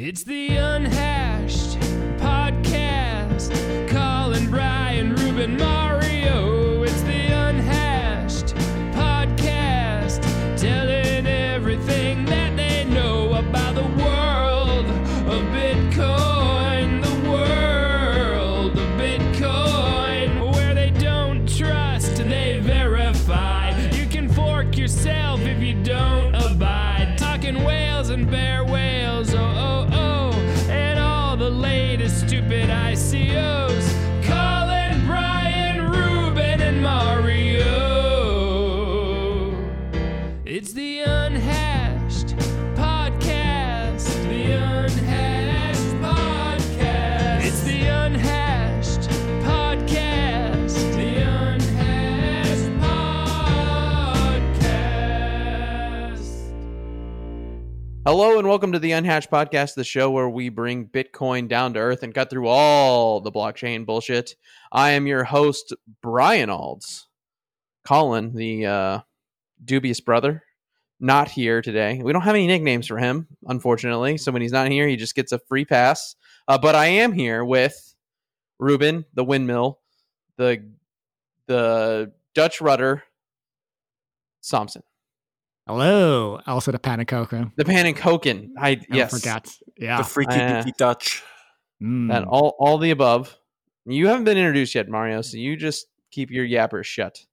It's the unhashed Hello and welcome to the Unhashed Podcast, the show where we bring Bitcoin down to earth and cut through all the blockchain bullshit. I am your host, Brian Alds. Colin, the uh, dubious brother, not here today. We don't have any nicknames for him, unfortunately. So when he's not here, he just gets a free pass. Uh, but I am here with Ruben, the windmill, the the Dutch rudder, Somsen, Hello, also the Panacoco. the Panenkoken. I I yes, forgot. Yeah, The freaky Uh, Dutch. Mm. that all all the above. You haven't been introduced yet, Mario, so you just keep your yappers shut.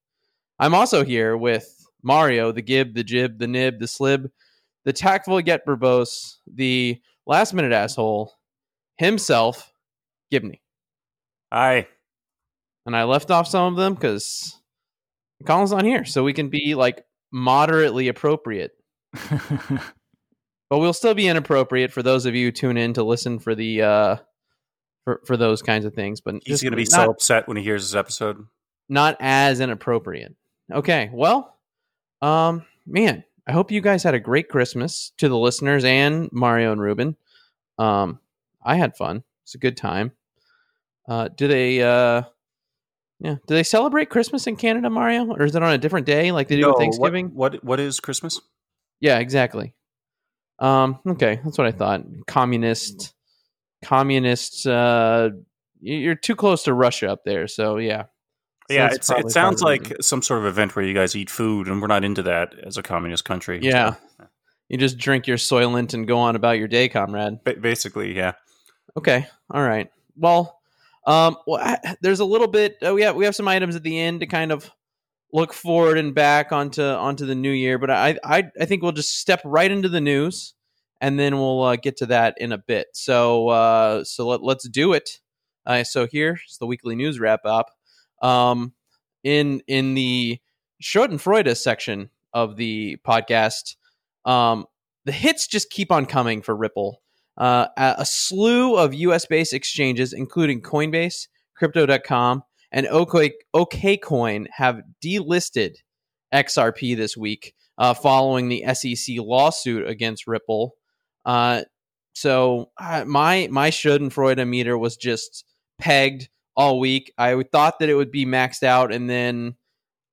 I'm also here with Mario, the Gib, the Jib, the Nib, the Slib, the tactful yet verbose, the last minute asshole himself, Gibney. Aye. And I left off some of them because Colin's not here, so we can be like moderately appropriate. But we'll still be inappropriate for those of you who tune in to listen for the uh for, for those kinds of things. But He's going to be not- so upset when he hears this episode. not as inappropriate. Okay, well, um, man, I hope you guys had a great Christmas to the listeners and Mario and Ruben. Um, I had fun. It's a good time. Uh, do they? Uh, yeah, do they celebrate Christmas in Canada, Mario, or is it on a different day like they do No, with Thanksgiving? What, what is Christmas? Yeah, exactly. Um, okay, that's what I thought. Communist, communist. Uh, you're too close to Russia up there, so yeah. So yeah, it's, it sounds like some sort of event where you guys eat food, and we're not into that as a communist country. Yeah. So, You just drink your Soylent and go on about your day, comrade. ba- basically, yeah. Okay, all right. Well, um, well, I, there's a little bit. Uh, we have we have some items at the end to kind of look forward and back onto onto the new year, but I I I think we'll just step right into the news, and then we'll uh, get to that in a bit. So uh, so let let's do it. Uh, so here's the weekly news wrap up. Um, in in the Schadenfreude section of the podcast, um, the hits just keep on coming for Ripple. Uh, a, slew of US based exchanges, including Coinbase, Crypto.com, and OK, OKCoin, have delisted XRP this week uh, following the SEC lawsuit against Ripple. Uh, so uh, my my Schadenfreude meter was just pegged all week. I thought that it would be maxed out, and then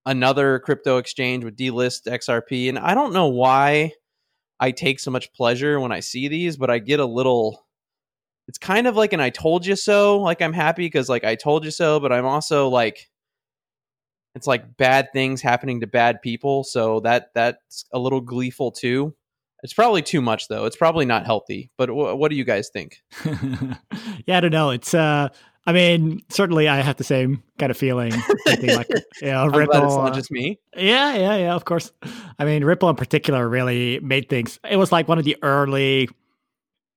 another crypto exchange would delist XRP, and I don't know why I take so much pleasure when I see these, but I get a little. It's kind of like an "I told you so." Like I'm happy because like I told you so, but I'm also like, it's like bad things happening to bad people, so that that's a little gleeful too. It's probably too much though. It's probably not healthy. But wh- what do you guys think? yeah, I don't know. It's uh, I mean, certainly I have the same kind of feeling. like, you know, I'm glad it's Ripple. not uh, just me. yeah, yeah, yeah. Of course. I mean, Ripple in particular really made things. It was like one of the early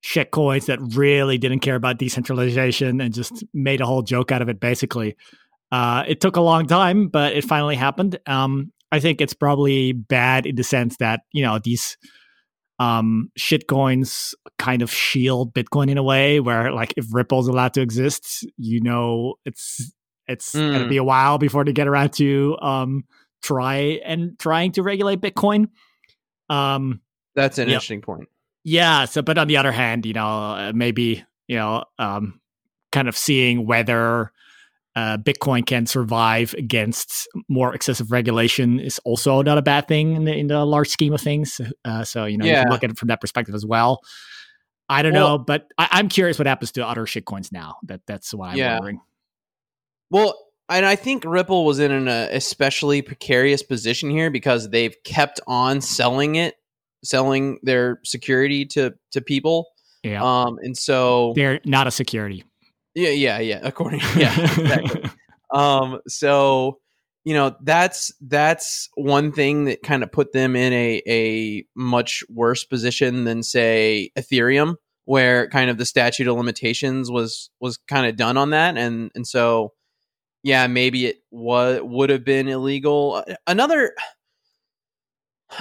shit coins that really didn't care about decentralization and just made a whole joke out of it. Basically, uh, it took a long time, but it finally happened. Um, I think it's probably bad in the sense that you know these um shitcoins kind of shield bitcoin in a way where like if ripple's allowed to exist you know it's it's gonna Mm. be a while before they get around to um try and trying to regulate bitcoin um That's an Yep. interesting point. yeah so but on the other hand you know uh, maybe you know um kind of seeing whether uh, Bitcoin can survive against more excessive regulation is also not a bad thing in the in the large scheme of things. Uh, so you know you can look at it from that perspective as well. I don't Well- know, but I, I'm curious what happens to other shitcoins now. That that's what I'm Yeah. wondering. Well, and I think Ripple was in an uh, especially precarious position here because they've kept on selling it, selling their security to to people. Yeah, Um, and so they're not a security. Yeah, yeah, yeah. According, yeah, exactly. um, so you know that's that's one thing that kind of put them in a a much worse position than say Ethereum, where kind of the statute of limitations was was kind of done on that, and and so yeah, maybe it was would have been illegal. Another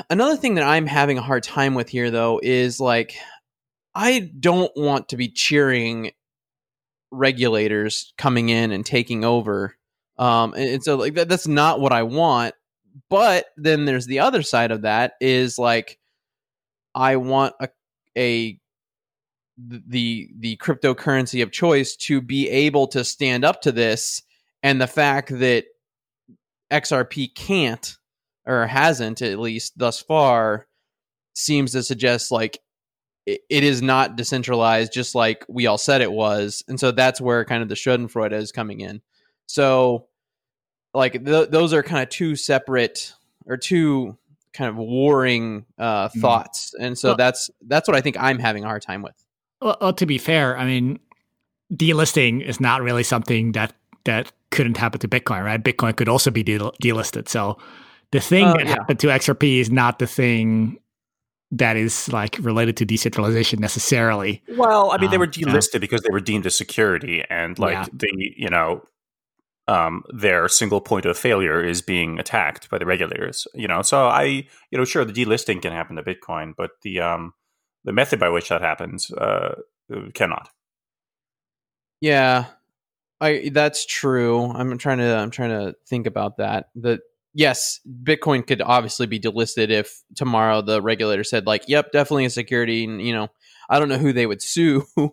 another thing that I'm having a hard time with here though is like I don't want to be cheering regulators coming in and taking over. Um, and, and so like that, that's not what I want. But then there's the other side of that is like I want a a the the cryptocurrency of choice to be able to stand up to this and the fact that XRP can't or hasn't at least thus far seems to suggest like it, it is not decentralized just like we all said it was and so that's where kind of the schadenfreude is coming in so like th- those are kind of two separate or two kind of warring uh, Mhm. thoughts and so Well- that's that's what i think i'm having a hard time with Well, well, to be fair, I mean, delisting is not really something that that couldn't happen to Bitcoin, right? Bitcoin could also be del- delisted. So the thing Uh, that yeah. happened to XRP is not the thing that is like related to decentralization necessarily. Well, I mean, they Um, were yeah. delisted because they were deemed a security, and like Yeah. the you know, um, their single point of failure is being attacked by the regulators. You know, so I you know, sure, the delisting can happen to Bitcoin, but the um, the method by which that happens uh, cannot. Yeah, I that's true. I'm trying to I'm trying to think about that. The yes, Bitcoin could obviously be delisted if tomorrow the regulator said like, "Yep, definitely a security." And you know, I don't know who they would sue. um,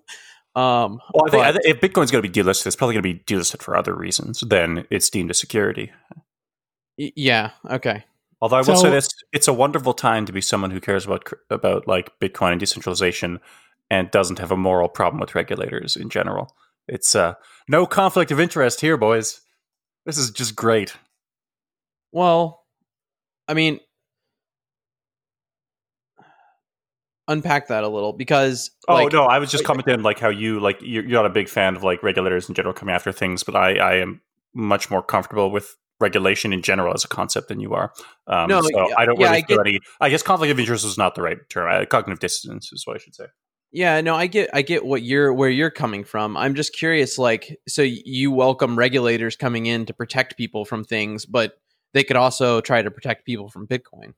Well, I think, I think if Bitcoin's going to be delisted, it's probably going to be delisted for other reasons than it's deemed a security. y- yeah, okay, Although I will So- say this, it's a wonderful time to be someone who cares about about like Bitcoin and decentralization and doesn't have a moral problem with regulators in general. It's uh, no conflict of interest here, boys. This is just great. Well, I mean, unpack that a little because Oh like, no, I was just commenting like how you like you're, you're not a big fan of like regulators in general coming after things, but I I am much more comfortable with regulation in general as a concept than you are. Um, No, so yeah, I don't yeah, really I feel get- any. I guess conflict of interest is not the right term. Uh, cognitive dissonance is what I should say. Yeah, no, I get I get what you're where you're coming from. I'm just curious like so you welcome regulators coming in to protect people from things, but they could also try to protect people from Bitcoin.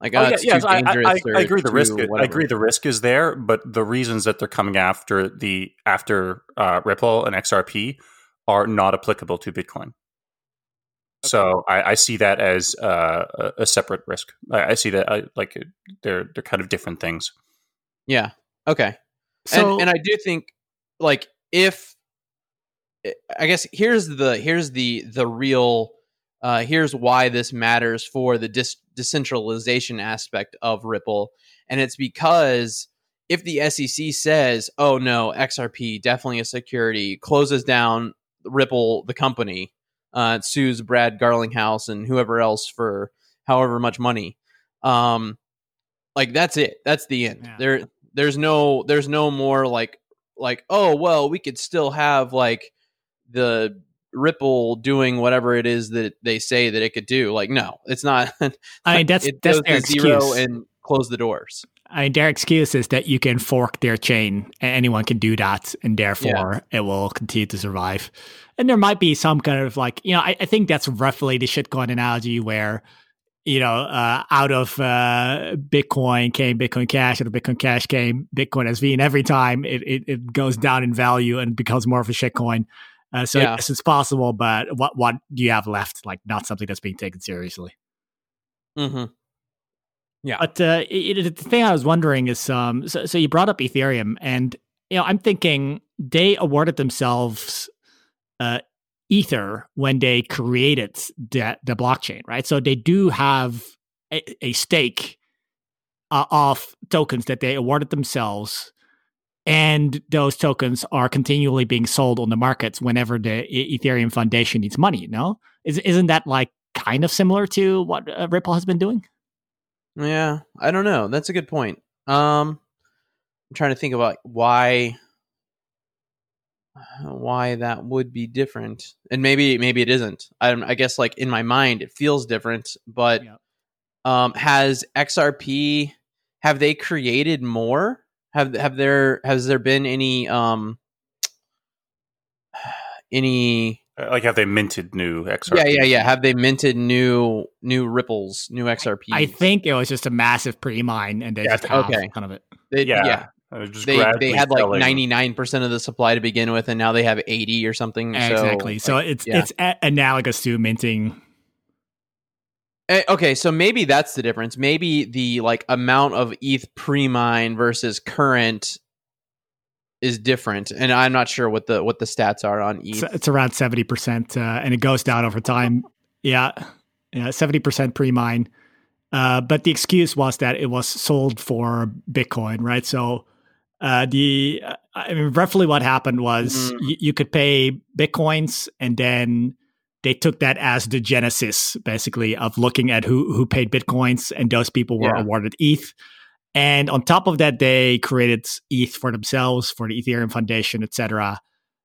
Like, Oh, oh, yeah, it's yes, too I, I. I, agree. The too risk. I agree. The risk is there, but the reasons that they're coming after the after uh, Ripple and XRP are not applicable to Bitcoin. So I, I see that as uh, a, a separate risk. I, I see that uh, like they're they're kind of different things. Yeah. Okay. So, and and I do think like if I guess here's the here's the the real uh here's why this matters for the dis- decentralization aspect of Ripple. And it's because if the SEC says oh no XRP definitely a security closes down Ripple the company uh sues Brad Garlinghouse and whoever else for however much money um like that's it. That's the end. Yeah. there there's no there's no more like like oh well we could still have like the ripple doing whatever it is that they say that it could do like no it's not I mean, that's that's their excuse. and close the doors I mean, their excuse is that you can fork their chain, and anyone can do that, and therefore it will continue to survive. And there might be some kind of like, you know, I, I think that's roughly the shitcoin analogy where, you know, uh, out of uh, Bitcoin came Bitcoin Cash, and Bitcoin Cash came Bitcoin SV, and every time it, it, it goes down in value and becomes more of a shitcoin. Uh, so Yeah. yes, it's possible, but what what do you have left? Like, not something that's being taken seriously. mm-hmm. Yeah. But uh, it, it- the thing I was wondering is, um, so, so you brought up Ethereum, and you know, I'm thinking they awarded themselves uh, Ether when they created the the blockchain, right? So they do have a, a stake uh, of tokens that they awarded themselves, and those tokens are continually being sold on the markets whenever the Ethereum Foundation needs money. No, Is, isn't that like kind of similar to what uh, Ripple has been doing? Yeah, I don't know. That's a good point. Um, I'm trying to think about why why that would be different, and maybe maybe it isn't. I don't. I guess like in my mind, it feels different. But Yeah. um, has XRP have they created more? Have have there has there been any um any Uh, Like, have they minted new XRP? yeah yeah yeah have they minted new new ripples new XRP? I think it was just a massive pre-mine, and they Yeah, just okay. kind of it. They, Yeah. yeah just they they gradually had like ninety nine percent of the supply to begin with, and now they have eighty or something. exactly. So like, it's yeah. it's a- analogous to minting. Eh, okay, so maybe that's the difference. Maybe the like amount of ETH pre mine versus current is different, and I'm not sure what the what the stats are on ETH. it's around seventy percent, uh, and it goes down over time. Yeah, yeah, seventy percent pre-mine. Uh, but the excuse was that it was sold for Bitcoin, right? So uh, the I mean, roughly what happened was Mhm. y- you could pay bitcoins, and then they took that as the genesis, basically, of looking at who who paid bitcoins, and those people were Yeah. awarded ETH. And on top of that, they created ETH for themselves, for the Ethereum Foundation, etc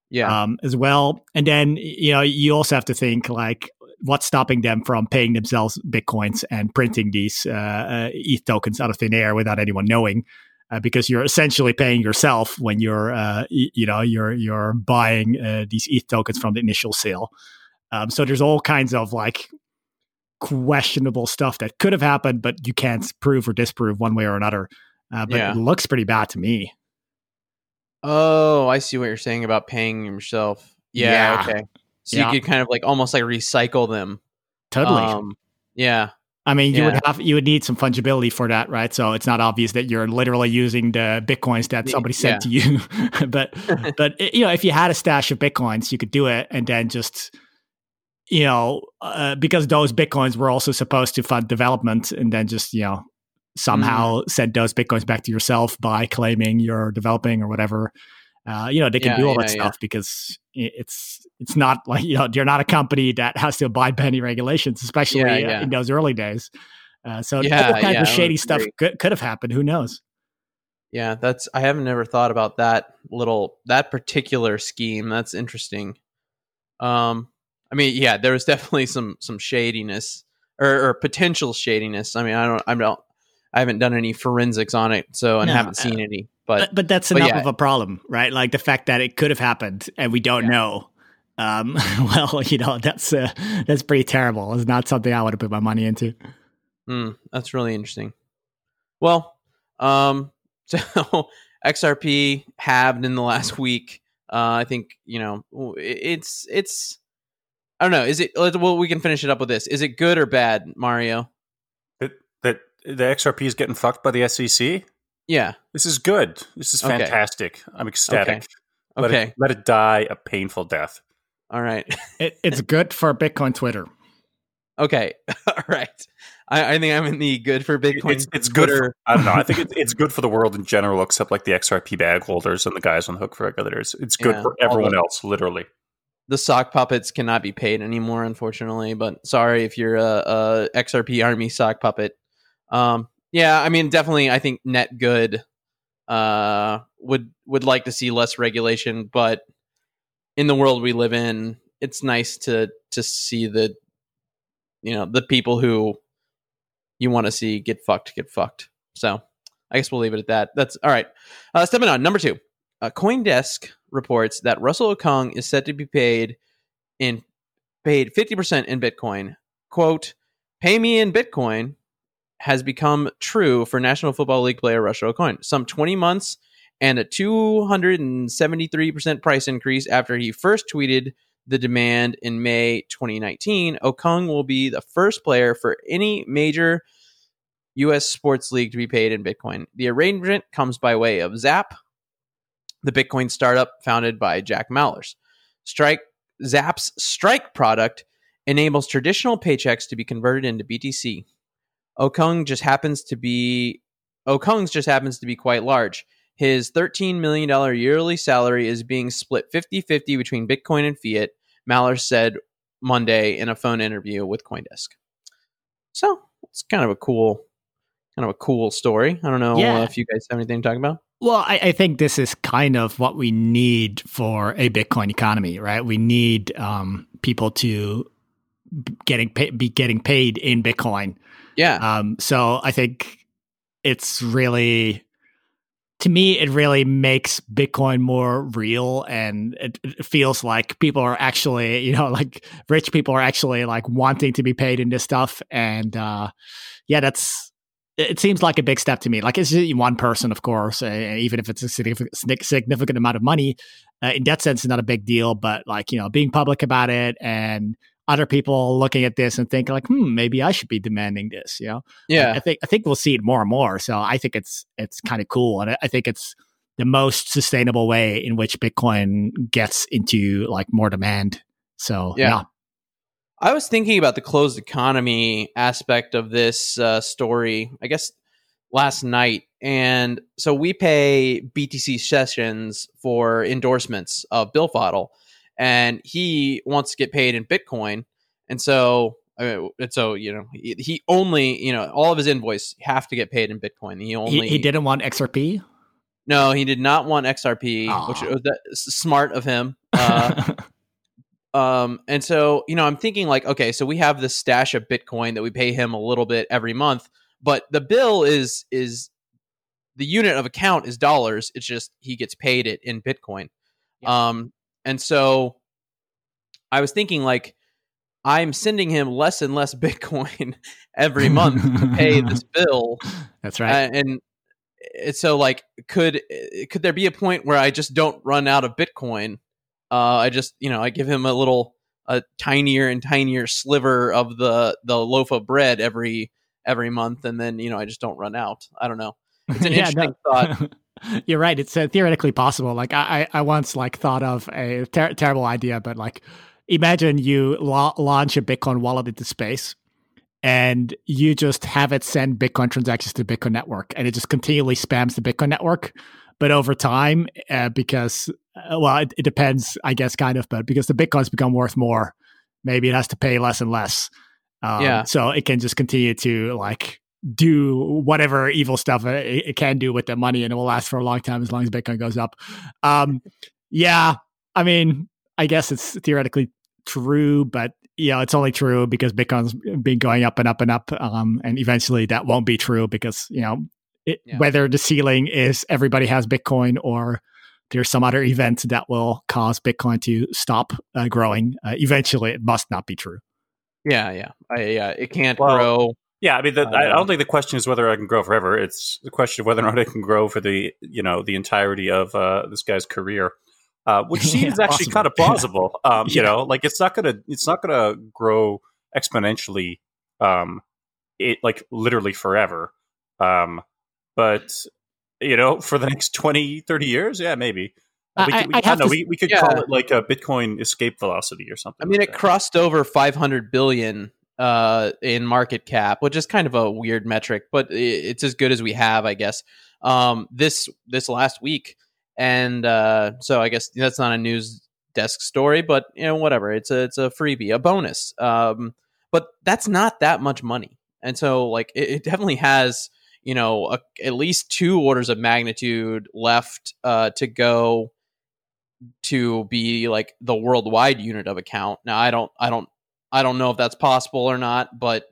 Yeah, um, as well. And then you know you also have to think like what's stopping them from paying themselves bitcoins and printing these uh, uh, ETH tokens out of thin air without anyone knowing. Uh, because you're essentially paying yourself when you're, uh, you know, you're you're buying uh, these ETH tokens from the initial sale. Um, so there's all kinds of like questionable stuff that could have happened, but you can't prove or disprove one way or another. Uh, but Yeah. it looks pretty bad to me. Oh, I see what you're saying about paying yourself. Yeah, Yeah. okay. So Yeah. you could kind of like almost like recycle them. Totally. Um, yeah, I mean, you would have you would need some fungibility for that, right? So it's not obvious that you're literally using the bitcoins that somebody sent to you. but but eh, you know, if you had a stash of bitcoins, you could do it, and then just you know, uh, because those bitcoins were also supposed to fund development, and then just you know somehow Mm. send those bitcoins back to yourself by claiming you're developing or whatever. Uh, you know, they can Yeah, do all that yeah, yeah. stuff because it's it's not like you know you're not a company that has to abide by any regulations, especially Yeah, uh, yeah. in those early days. Uh, so Yeah, all yeah, of shady stuff could, could have happened. Who knows? yeah. That's I haven't never thought about that little that particular scheme. That's interesting. Um, I mean, yeah, there was definitely some some shadiness or, or potential shadiness. I mean, I don't, I don't, I haven't done any forensics on it, so and No, haven't seen any. But But but that's but enough yeah. of a problem, right? Like the fact that it could have happened and we don't Yeah. know. Um, well, you know that's uh, that's pretty terrible. It's not something I would have put my money into. Mm, that's really interesting. Well, um, so XRP halved in the last week. Uh, I think you know it's it's. I don't know. Is it? Well, we can finish it up with this. Is it good or bad, Mario? that, that the XRP is getting fucked by the SEC. Yeah. This is good. This is Okay. fantastic. I'm ecstatic. Okay. Let Okay. It, let it die a painful death. All right. It, it's good for Bitcoin Twitter. okay. All right. I, I think I'm in the good for Bitcoin. It's, it's good. For, I don't know. I think it's, it's good for the world in general, except like the XRP bag holders and the guys on the hook for regulators. It's good Yeah, for everyone else, literally. The sock puppets cannot be paid anymore, unfortunately. But sorry if you're a, a XRP Army sock puppet. Um, yeah, I mean, definitely, I think net good uh, would would like to see less regulation, but in the world we live in, it's nice to to see the you know the people who you want to see get fucked get fucked. So I guess we'll leave it at that. That's all right. Uh, stepping on number two. Uh, CoinDesk reports that Russell Okung is set to be paid in paid 50% in Bitcoin. Quote, pay me in Bitcoin has become true for National Football League player Russell Okung. Some 20 months and a 273% price increase after he first tweeted the demand in May 2019. Okung will be the first player for any major U.S. sports league to be paid in Bitcoin. The arrangement comes by way of Zap, the Bitcoin startup founded by Jack Mallers. Strike Zap's Strike product enables traditional paychecks to be converted into BTC. Okung just happens to be Okung's just happens to be quite large. His $13 million yearly salary is being split 50 50 between Bitcoin and fiat, Mallers said Monday in a phone interview with Coindesk. So it's kind of a cool, kind of a cool story. I don't know Yeah. if you guys have anything to talk about. Well, I, I think this is kind of what we need for a Bitcoin economy, right? We need um, people to getting pay, be getting paid in Bitcoin. Yeah. Um, so I think it's really, to me, it really makes Bitcoin more real, and it, it feels like people are actually, you know, like rich people are actually like wanting to be paid in this stuff, and uh, yeah, that's. It seems like a big step to me. Like it's just one person, of course, uh, even if it's a significant, amount of money. Uh, in that sense, it's not a big deal. But like you know, being public about it and other people looking at this and thinking like, hmm, maybe I should be demanding this. You know, yeah. I think I think we'll see it more and more. So I think it's it's kind of cool, and I, I think it's the most sustainable way in which Bitcoin gets into like more demand. So Yeah. yeah, I was thinking about the closed economy aspect of this uh, story, I guess last night. And so we pay BTC sessions for endorsements of Bill Fodl, and he wants to get paid in Bitcoin. And so, I mean, and so you know, he, he only, you know, all of his invoice have to get paid in Bitcoin. He only he, he didn't want XRP. no, he did not want XRP, Aw. which was that, smart of him. Uh, um, and so, you know, I'm thinking like, okay, so we have this stash of Bitcoin that we pay him a little bit every month, but the bill is is the unit of account is dollars. It's just he gets paid it in Bitcoin. Um, and so I was thinking like I'm sending him less and less Bitcoin every month to pay this bill. That's right. And it's so like could could there be a point where I just don't run out of Bitcoin? Uh, I just you know I give him a little a tinier and tinier sliver of the the loaf of bread every every month, and then you know I just don't run out. I don't know. It's an Yeah, interesting thought. You're right. It's uh, theoretically possible. Like I, I I once like thought of a ter- terrible idea, but like imagine you la- launch a Bitcoin wallet into space, and you just have it send Bitcoin transactions to the Bitcoin network, and it just continually spams the Bitcoin network. But over time, uh, because uh, well, it, it depends, I guess, kind of, but because the Bitcoins become worth more, maybe it has to pay less and less. Um, Yeah. So it can just continue to like do whatever evil stuff it, it can do with the money, and it will last for a long time as long as Bitcoin goes up. Um, yeah, I mean, I guess it's theoretically true, but you know, it's only true because Bitcoin's been going up and up and up, um, and eventually that won't be true because you know it, Yeah. whether the ceiling is everybody has Bitcoin or there's some other event that will cause Bitcoin to stop uh, growing. Uh, eventually, it must not be true. Yeah, yeah, I, yeah. It can't Well, grow. Yeah, I mean, the, I I don't think the question is whether I can grow forever. It's the question of whether or not I can grow for the you know the entirety of uh, this guy's career, uh, which Yeah, seems actually possible. kind of plausible. Um, You Yeah. know, like it's not gonna it's not gonna grow exponentially, um, it like literally forever. Um, but you know, for the next 20, 30 years, yeah, maybe. We I- could, we, I I know, to- we, we could yeah. call it like a Bitcoin escape velocity or something. I mean, like it that. crossed over 500 billion uh, in market cap, which is kind of a weird metric, but it's as good as we have, I guess. Um, this this last week, and uh, so I guess that's not a news desk story, but you know, whatever. It's a it's a freebie, a bonus. Um, but that's not that much money, and so like it, it definitely has you know a, at least two orders of magnitude left uh, to go to be like the worldwide unit of account. Now I don't I don't I don't know if that's possible or not, but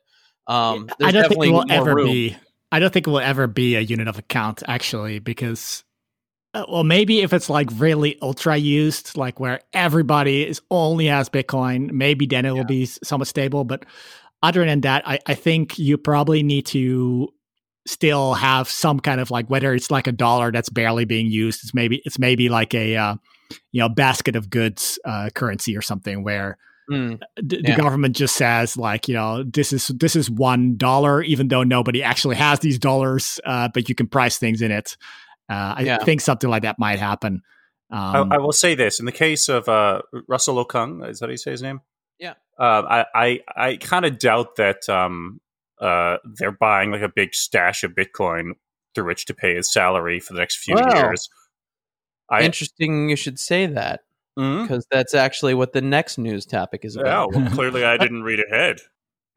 um I don't think it will ever room. be. I don't think it will ever be a unit of account actually, because uh, well, maybe if it's like really ultra used, like where everybody is only has Bitcoin, maybe then it will be somewhat stable. But other than that, I, I think you probably need to still have some kind of like whether it's like a dollar that's barely being used. It's maybe it's maybe like a uh, you know basket of goods uh, currency or something where Mm, the, Yeah. the government just says like you know this is this is one dollar even though nobody actually has these dollars uh, but you can price things in it uh, i Yeah. think something like that might happen I, um, I will say this: in the case of uh, Russell Okung, is that how you say his name? Yeah. Uh, I I, I kind of doubt that um, uh, they're buying like a big stash of Bitcoin through which to pay his salary for the next few Wow. years. I Interesting you should say that because that's actually what the next news topic is yeah, about. well, clearly I didn't read ahead.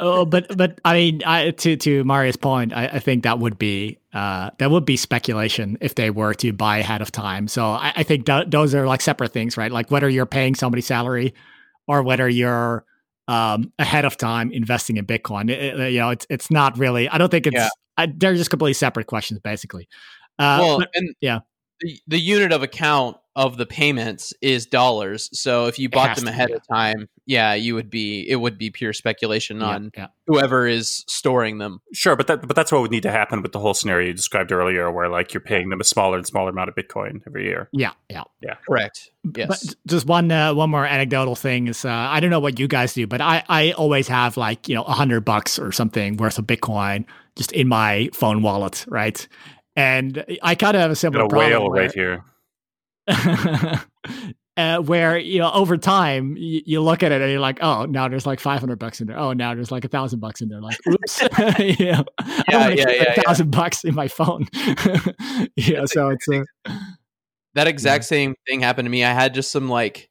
Oh, but but I mean, I, to to Mario's point, I, I think that would be uh, that would be speculation if they were to buy ahead of time. So I, I think th- those are like separate things, right? Like whether you're paying somebody's salary or whether you're um, ahead of time investing in Bitcoin. It- it- you know, it's it's not really. I don't think it's. Yeah. I, they're just completely separate questions, basically. Uh, well, but- and yeah. the, the unit of account of the payments is dollars. So if you bought them to be, ahead yeah. of time, yeah, you would be it would be pure speculation yeah, on yeah. whoever is storing them. Sure, but that but that's what would need to happen with the whole scenario you described earlier, where like you're paying them a smaller and smaller amount of Bitcoin every year. Yeah, yeah. Yeah. Correct. Yes. But just one uh, one more anecdotal thing is uh, I don't know what you guys do, but I, I always have like you know a hundred bucks or something worth of Bitcoin just in my phone wallet, right? And I kind of have a Got similar a problem whale where, right here. uh, where you know over time you, you look at it and you're like, oh, now there's like five hundred bucks in there. Oh, now there's like a thousand bucks in there. Like, oops, you know, I Yeah, yeah, yeah, a yeah. thousand bucks in my phone. yeah, That's so it's uh, that exact same thing happened to me. I had just some like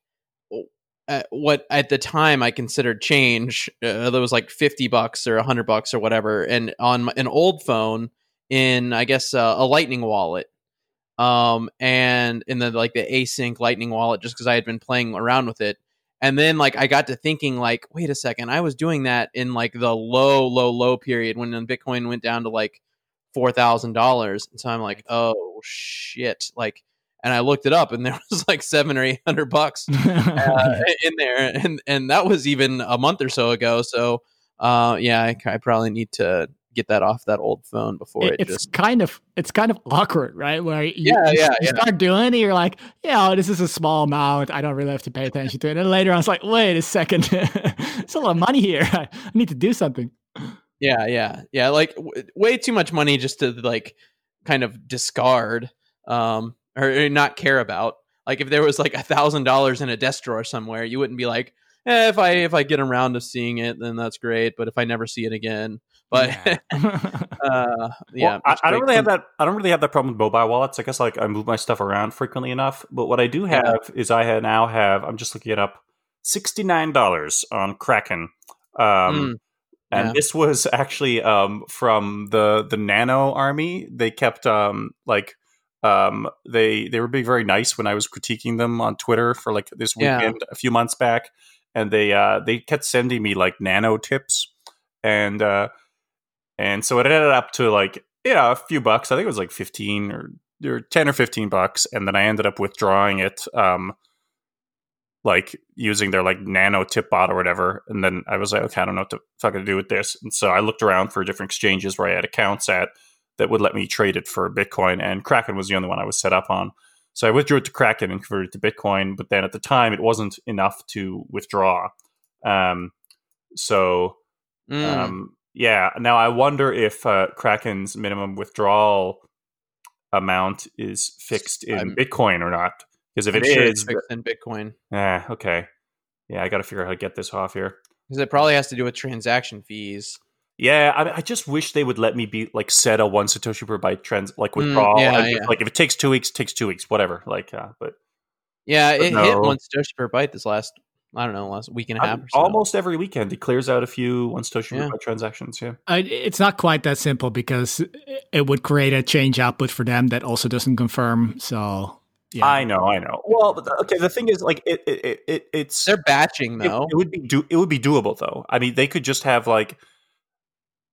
uh, what at the time I considered change. Uh, that was like fifty bucks or hundred bucks or whatever, and on my, an old phone in I guess uh, a Lightning wallet, um, and in the like the async Lightning wallet, just because I had been playing around with it. And then like I got to thinking like, wait a second, I was doing that in like the low, low, low period when Bitcoin went down to like four thousand dollars. And so I'm like, oh shit, like and I looked it up, and there was like seven or eight hundred bucks uh, in there, and and that was even a month or so ago. So, uh, yeah, I, I probably need to get that off that old phone before it, It- it's just. kind of it's kind of awkward, right? Where you, Yeah, you, yeah, you yeah. start doing it, you're like, yeah, this is a small amount. I don't really have to pay attention to it. And later on, it's like, wait a second, it's a lot of money here. I need to do something. Yeah, yeah, yeah. Like w- way too much money just to like kind of discard, um, or, or not care about. Like if there was like a thousand dollars in a desk drawer somewhere, you wouldn't be like, eh, if I if I get around to seeing it, then that's great. But if I never see it again, but uh, yeah, Well, I, I don't really have that. I don't really have that problem with mobile wallets. I guess like I move my stuff around frequently enough. But what I do Yeah. have is I ha- now have. I'm just looking it up. Sixty nine dollars on Kraken. Um, Mm, and yeah. this was actually um, from the the Nano Army. They kept um, like um, they they were being very nice when I was critiquing them on Twitter for like this Yeah. weekend a few months back, and they uh, they kept sending me like Nano tips, and uh, and so it ended up to like yeah a few bucks. I think it was like fifteen or or ten or fifteen bucks, and then I ended up withdrawing it. Um, like using their like nano tip bot or whatever. And then I was like, okay, I don't know what to fucking do with this. And so I looked around for different exchanges where I had accounts at that would let me trade it for Bitcoin. And Kraken was the only one I was set up on. So I withdrew it to Kraken and converted it to Bitcoin. But then at the time, it wasn't enough to withdraw. Um, so Mm. um, yeah. Now I wonder if uh, Kraken's minimum withdrawal amount is fixed in I'm- Bitcoin or not. Because if I'm it is, sure it's fixed in Bitcoin Yeah. okay. Yeah, I got to figure out how to get this off here. because it probably has to do with transaction fees. Yeah, I, I just wish they would let me be like set a one satoshi per byte trans like Mm, withdrawal. yeah, just, yeah. Like if it takes two weeks, it takes two weeks, whatever. Like, uh, but Yeah, But it hit one satoshi per byte this last I don't know last week and a half. Or so. almost every weekend it clears out a few one satoshi Yeah. transactions. Yeah, I, it's not quite that simple because it would create a change output for them that also doesn't confirm. So yeah, I know, I know. Well, but the- okay. The thing is, like, it, it, it, it it's They're batching it, though. it would be do it would be doable though. I mean, they could just have like,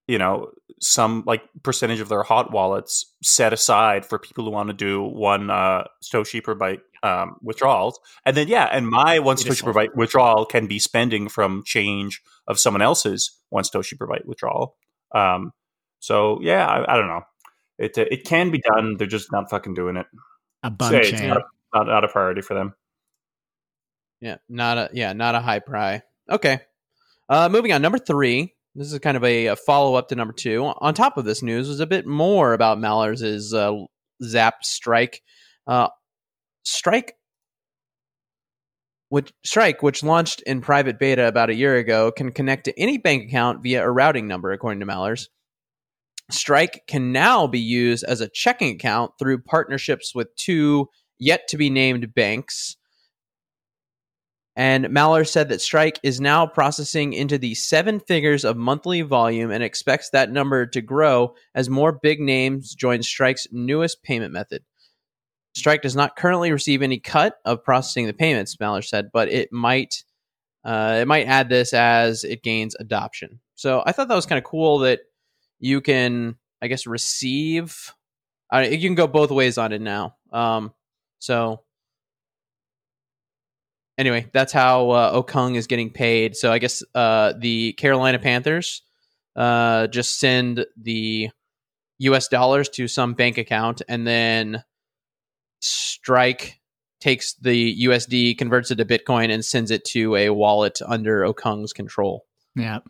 you know, some like percentage of their hot wallets set aside for people who want to do one uh satoshi per byte um, withdrawals, and then yeah, and my one satoshi per byte withdrawal can be spending from change of someone else's one satoshi per byte withdrawal. Um, so yeah, I, I don't know. It uh, it can be done. They're just not fucking doing it. a bunch. it's not, not not a priority for them. Yeah, not a yeah, not a high pry. Okay. Uh moving on, number three. This is kind of a, a follow up to number two. On top of this news was a bit more about Mallers' uh, Zap Strike. Uh, Strike, which Strike, which launched in private beta about a year ago, can connect to any bank account via a routing number, according to Mallers. Strike can now be used as a checking account through partnerships with two yet to be named banks. And Maller said that Strike is now processing into the seven figures of monthly volume and expects that number to grow as more big names join Strike's newest payment method. Strike does not currently receive any cut of processing the payments, Maller said, but it might uh, it might add this as it gains adoption. So I thought that was kind of cool that you can, I guess, receive. Uh, you can go both ways on it now. Um, so anyway, that's how uh, Okung is getting paid. So I guess uh, the Carolina Panthers uh, just send the U.S. dollars to some bank account, and then Strike takes the USD, converts it to Bitcoin, and sends it to a wallet under Okung's control. Yeah.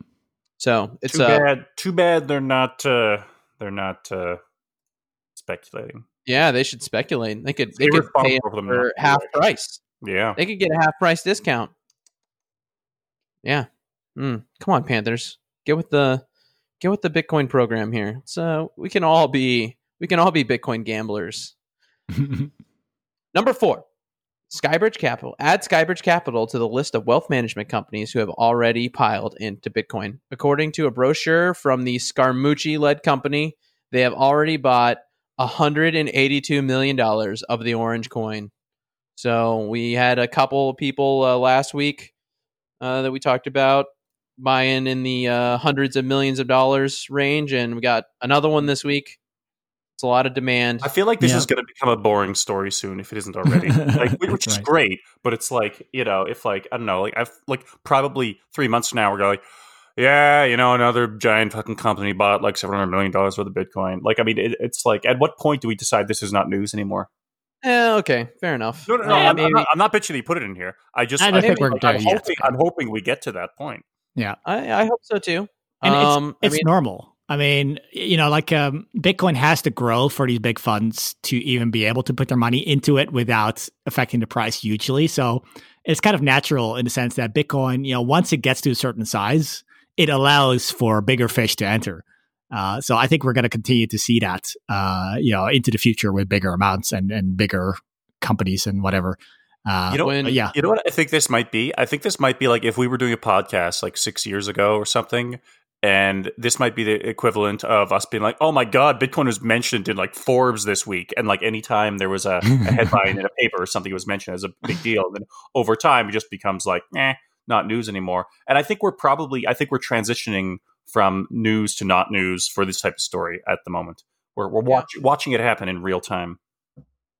So it's too uh, bad. Too bad they're not. Uh, they're not uh, speculating. yeah, they should speculate. They could they It's could pay for them for half price. Yeah. They could get a half price discount. Yeah. Mm. Come on, Panthers. Get with the get with the Bitcoin program here. So we can all be we can all be Bitcoin gamblers. Number four, Skybridge Capital. Add Skybridge Capital to the list of wealth management companies who have already piled into Bitcoin. According to a brochure from the Scaramucci led company, they have already bought $182 million of the orange coin. So we had a couple of people uh, last week uh, that we talked about buying in the uh, hundreds of millions of dollars range, and we got another one this week. It's a lot of demand. I feel like this Yeah. is going to become a boring story soon if it isn't already. like, which That's is right. great, but it's like you know, if like I don't know, like I've like probably three months from now we're going, yeah, you know, another giant fucking company bought like seven hundred million dollars worth of Bitcoin. Like, I mean, it, it's like, at what point do we decide this is not news anymore? Eh, okay, fair enough. No, no, no. Yeah, I'm, I'm not, I'm not bitching that you put it in here. I just, I don't I think we're like, there I'm, yet. hoping, I'm hoping we get to that point. yeah. I, I hope so too. And um, it's, I mean, normal. I mean, you know, like um, Bitcoin has to grow for these big funds to even be able to put their money into it without affecting the price hugely. So it's kind of natural in the sense that Bitcoin, you know, once it gets to a certain size, it allows for bigger fish to enter. Uh, so I think we're going to continue to see that, uh, you know, into the future with bigger amounts and, and bigger companies and whatever. Uh, You know, when- yeah, You know what I think this might be? I think this might be like if we were doing a podcast like six years ago or something, and this might be the equivalent of us being like, "Oh my god, Bitcoin was mentioned in like Forbes this week," and like anytime there was a, a headline in a paper or something was mentioned as a big deal, and then over time it just becomes like, eh, not news anymore. And I think we're probably, I think we're transitioning from news to not news for this type of story at the moment. We're we're Yeah. watch, watching it happen in real time.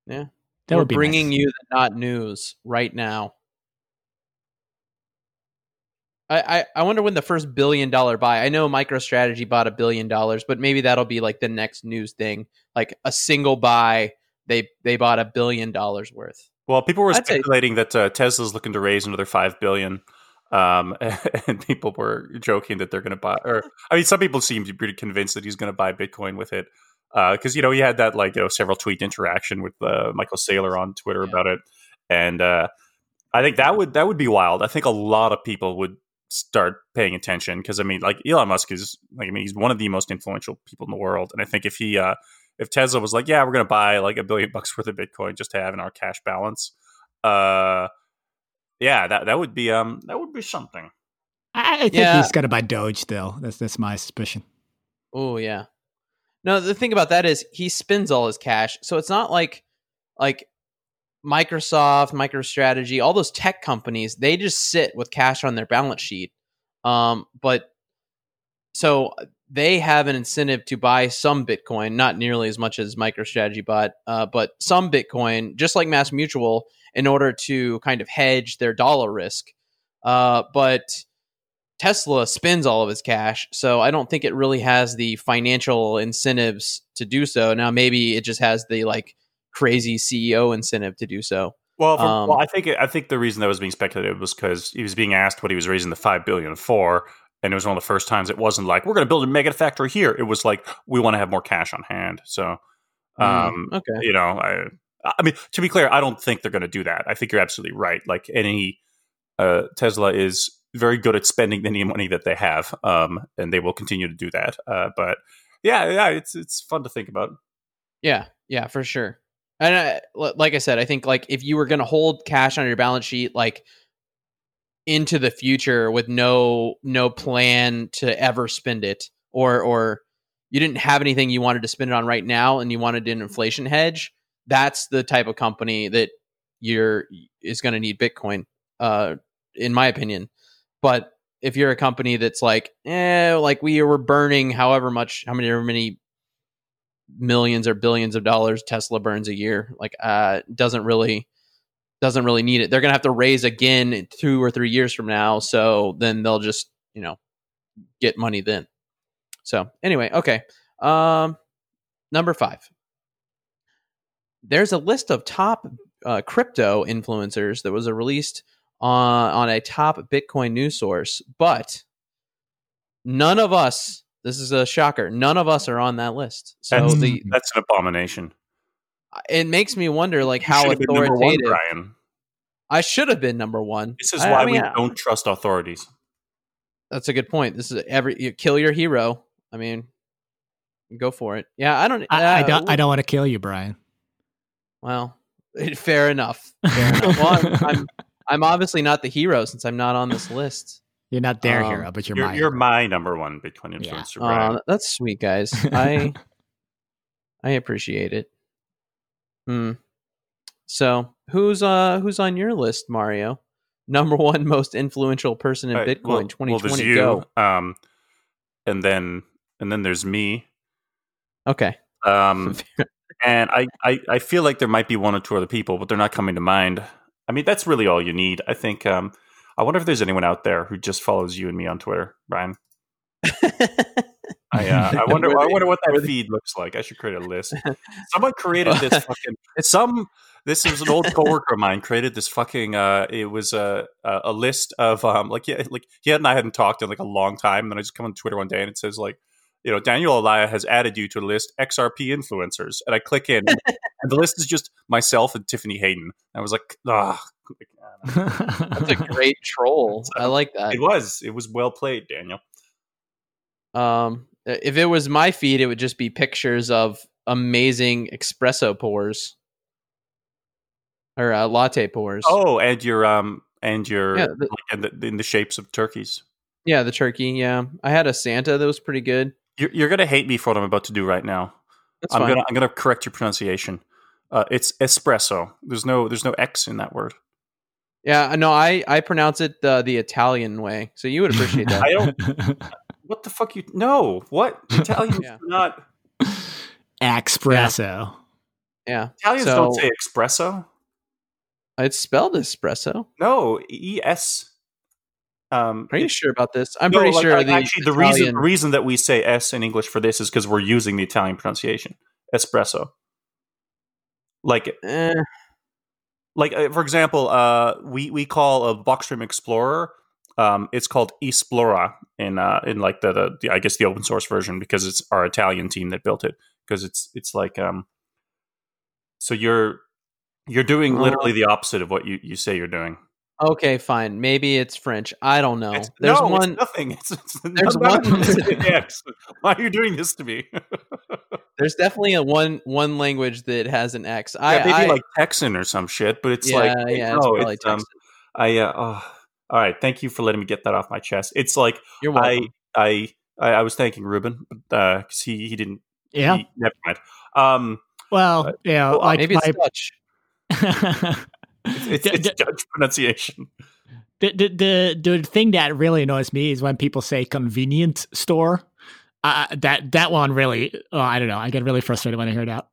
that we're would be bringing nice. you the not news right now. I, I, I wonder when the first billion dollar buy. I know MicroStrategy bought a billion dollars, but maybe that'll be like the next news thing. Like a single buy, they they bought a billion dollars worth. Well, people were I'd say- speculating that uh, Tesla's looking to raise another five billion, um, and people were joking that they're going to buy. Or I mean, some people seem to be pretty convinced that he's going to buy Bitcoin with it, Uh, because you know he had that like you know several tweet interaction with uh, Michael Saylor on Twitter Yeah. about it, and uh, I think that would that would be wild. I think a lot of people would start paying attention because I mean, like Elon Musk is like I mean he's one of the most influential people in the world, and I think if he uh, if Tesla was like, yeah, we're going to buy like a billion bucks worth of Bitcoin just to have in our cash balance, uh, yeah, that that would be um that would be something. I, I think Yeah. he's going to buy Doge still. That's that's my suspicion. Oh yeah. No, the thing about that is he spends all his cash, so it's not like like Microsoft, MicroStrategy, all those tech companies. They just sit with cash on their balance sheet. Um, but so they have an incentive to buy some Bitcoin, not nearly as much as MicroStrategy bought, uh, but some Bitcoin, just like Mass Mutual, in order to kind of hedge their dollar risk. Uh, but Tesla spends all of his cash, so I don't think it really has the financial incentives to do so. Now, maybe it just has the like crazy CEO incentive to do so. Well, Um, well, I think I think the reason that was being speculated was because he was being asked what he was raising the five billion for, and it was one of the first times it wasn't like we're going to build a mega factory here. It was like we want to have more cash on hand. So, um, Mm, okay, you know, I, I mean, to be clear, I don't think they're going to do that. I think you're absolutely right. Like any uh, Tesla is very good at spending any money that they have, um, and they will continue to do that. Uh, but yeah, yeah, it's it's fun to think about. Yeah, yeah, for sure. And I, like I said, I think like if you were going to hold cash on your balance sheet, like into the future with no no plan to ever spend it, or or you didn't have anything you wanted to spend it on right now, and you wanted an inflation hedge, that's the type of company that you're is going to need Bitcoin, uh, in my opinion. But if you're a company that's like, eh, like we were burning however much, how many, however many millions or billions of dollars Tesla burns a year, like, uh, doesn't really doesn't really need it. They're gonna have to raise again in two or three years from now, so then they'll just you know get money then. So anyway, okay. Um, number five. There's a list of top uh, crypto influencers that was released on on a top Bitcoin news source, but none of us. This is a shocker. None of us are on that list. So That's, the that's an abomination. It makes me wonder, like You how should have been one, authoritative. Brian. I should have been number one. This is I- why I mean, we I- don't trust authorities. That's a good point. This is every you kill your hero. I mean, go for it. Yeah, I don't. I, I uh, don't. I don't want to kill you, Brian. Well, fair enough. Fair enough. Well, I'm, I'm I'm obviously not the hero since I'm not on this list. You're not their Um, hero, but you're, You're, my. you're hero. my number one Bitcoin Yeah. influencer, Brian. Uh, that's sweet, guys. I I appreciate it. Hmm. So who's uh who's on your list, Mario? Number one most influential person in Uh, Bitcoin well- well, 2020. there's you, Go. um, and then and then there's me. Okay. Um, and I, I I feel like there might be one or two other people, but they're not coming to mind. I mean, that's really all you need. I think. Um, I wonder if there's anyone out there who just follows you and me on Twitter, Brian. I, uh, I wonder. I wonder what that feed looks like. I should create a list. Someone created this fucking. Some. This is an old coworker of mine created this fucking. Uh, it was a a, list of um like yeah like he and I hadn't talked in like a long time. And then I just come on Twitter one day and it says like. You know, Daniel Elia has added you to a list XRP influencers, and I click in, and the list is just myself and Tiffany Hayden. I was like, ah, That's a great troll. I like that. it was, it was well played, Daniel. Um, if it was my feed, it would just be pictures of amazing espresso pours or uh, latte pours. Oh, and your um, and your Yeah, the- like, and the, in the shapes of turkeys. yeah, the turkey. Yeah, I had a Santa that was pretty good. You're, you're gonna hate me for what I'm about to do right now. That's I'm fine. gonna I'm gonna correct your pronunciation. Uh, it's espresso. There's no there's no X in that word. Yeah, no, I I pronounce it uh, the Italian way, so you would appreciate that. I don't. What the fuck you? No, what Italians Yeah. do not Espresso. yeah, Italians So- don't say espresso. it's spelled espresso. No, E S. Um, Are you it- sure about this? I'm no, pretty like, sure like, the actually the reason the reason that we say S in English for this is because we're using the Italian pronunciation espresso. Like Eh, like uh, for example, uh, we we call a Blockstream Explorer. Um, it's called Esplora in uh, in like the, the the I guess the open source version because it's our Italian team that built it because it's it's like um. So you're you're doing Oh. literally the opposite of what you, you say you're doing. okay, fine. Maybe it's French. I don't know. It's, There's no, one. It's nothing. It's, it's There's one- it is an X. Why are you doing this to me? There's definitely a one one language that has an X. I, yeah, maybe I like Texan or some shit, but it's yeah, like yeah, no, it's it's, um, I uh, oh, all right. Thank you for letting me get that off my chest. It's like You're I, welcome. I I I was thanking Ruben because he he didn't. Yeah. he- never mind. Um, Well, yeah, well, like Maybe it's Dutch. it's it's, it's Dutch pronunciation. the, the, the, the thing that really annoys me is when people say convenient store. Uh, that that one really, oh, I don't know. I get really frustrated when I hear that.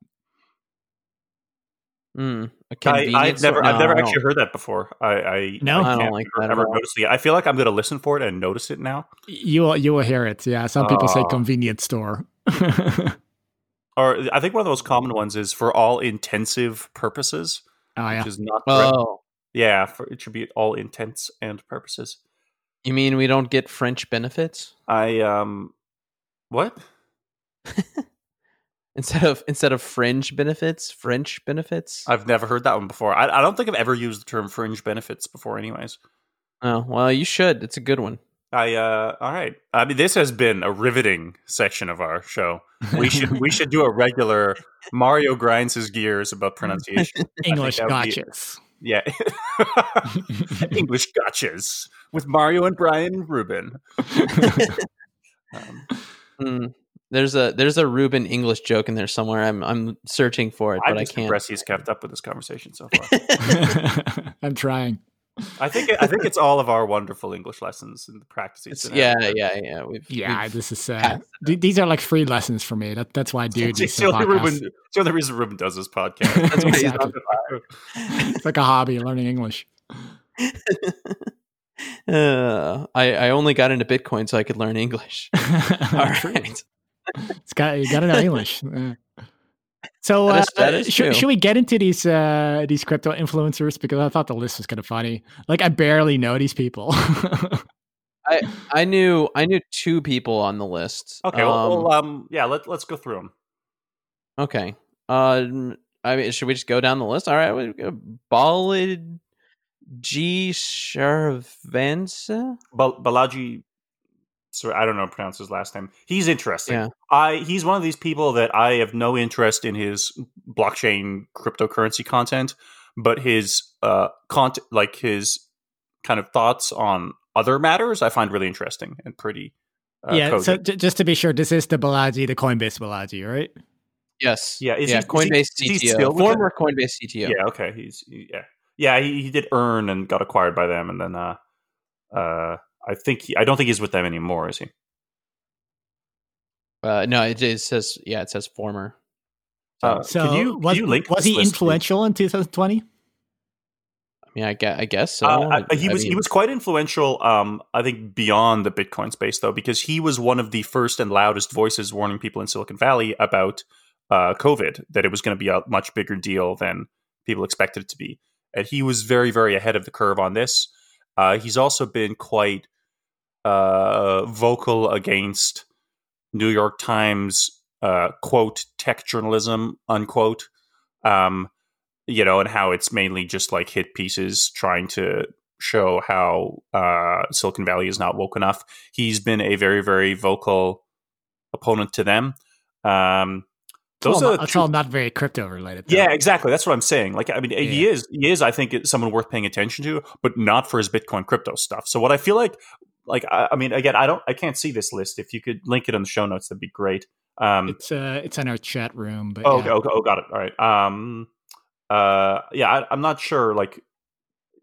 Mm, a I, convenience I've never store- I've never actually heard that before. I I, No? I don't like that at ever all. it. I feel like I'm going to listen for it and notice it now. You will you will hear it. Yeah, some people say convenience store. oh Or I think one of the most common ones is for all intensive purposes, yeah. which is not. Oh, Yeah, for, it should be all intents and purposes. you mean we don't get French benefits I um, what? instead of instead of fringe benefits? French benefits? I've never heard that one before. I, I don't think I've ever used the term fringe benefits before. Anyways, oh, well, you should. It's a good one. I uh all right. I mean this has been a riveting section of our show. We should we should do a regular Mario grinds his gears about pronunciation. English that be- gotchas. Yeah. English gotchas with Mario and Brian Ruben. Um, Hmm. There's a there's a Ruben English joke in there somewhere. I'm I'm searching for it, I'm but I can't. impressed he's kept up with this conversation so far. I'm trying. I think I think it's all of our wonderful English lessons and the practices. Yeah, yeah, yeah. We've, Yeah, we've- this is uh, passed th- these are like free lessons for me. That, that's why I do It's, these the only. Ruben, it's the only reason Ruben does this podcast. That's why he's Exactly. It's like a hobby, learning English. Uh, I I only got into Bitcoin so I could learn English. All True. right. It's got you got to know English. Yeah. So uh, is- that is should, should we get into these uh, these crypto influencers because I thought the list was kind of funny. Like I barely know these people. I I knew I knew two people on the list. Okay, Um, well, well um, yeah, let, let's go through them. okay. Um, I mean, should we just go down the list? All right. We go Ballad G Sharvansa. Bal- Balaji, sorry, I don't know how to pronounce his last name. He's interesting. Yeah. I he's one of these people that I have no interest in his blockchain cryptocurrency content, but his uh content, like his kind of thoughts on other matters, I find really interesting and pretty. Uh, yeah. So j- just to be sure, this is the Balaji, the Coinbase Balaji, right? Yes. Yeah, is yeah. he- is he- Coinbase is he CTO. still with Former Coinbase CTO. yeah, okay, he's he- yeah, yeah. He, he did earn and got acquired by them, and then uh, uh, I think he, I don't think he's with them anymore, is he? Uh, no, it, it says yeah, it says former. Uh, So can you, can was, you link was he list, please? influential in 2020? I mean, I guess, I guess so. Uh, I- he I was he was quite influential. Um, I think beyond the Bitcoin space though, because he was one of the first and loudest voices warning people in Silicon Valley about uh, COVID that it was going to be a much bigger deal than people expected it to be, and he was very very ahead of the curve on this. Uh, he's also been quite uh, vocal against New York Times uh, quote tech journalism unquote. Um, you know, and how it's mainly just like hit pieces trying to show how uh, Silicon Valley is not woke enough. He's been a very, very vocal opponent to them. Um, those all, are the it's two- all not very crypto related. though. yeah, exactly. That's what I'm saying. Like, I mean, he is, he is. I think someone worth paying attention to, but not for his Bitcoin crypto stuff. So, what I feel like, like, I, I mean, again, I don't, I can't see this list. If you could link it in the show notes, that'd be great. Um, It's uh, it's in our chat room. But Oh, yeah. okay, okay, oh, got it. All right. Um, uh, yeah, I, I'm not sure like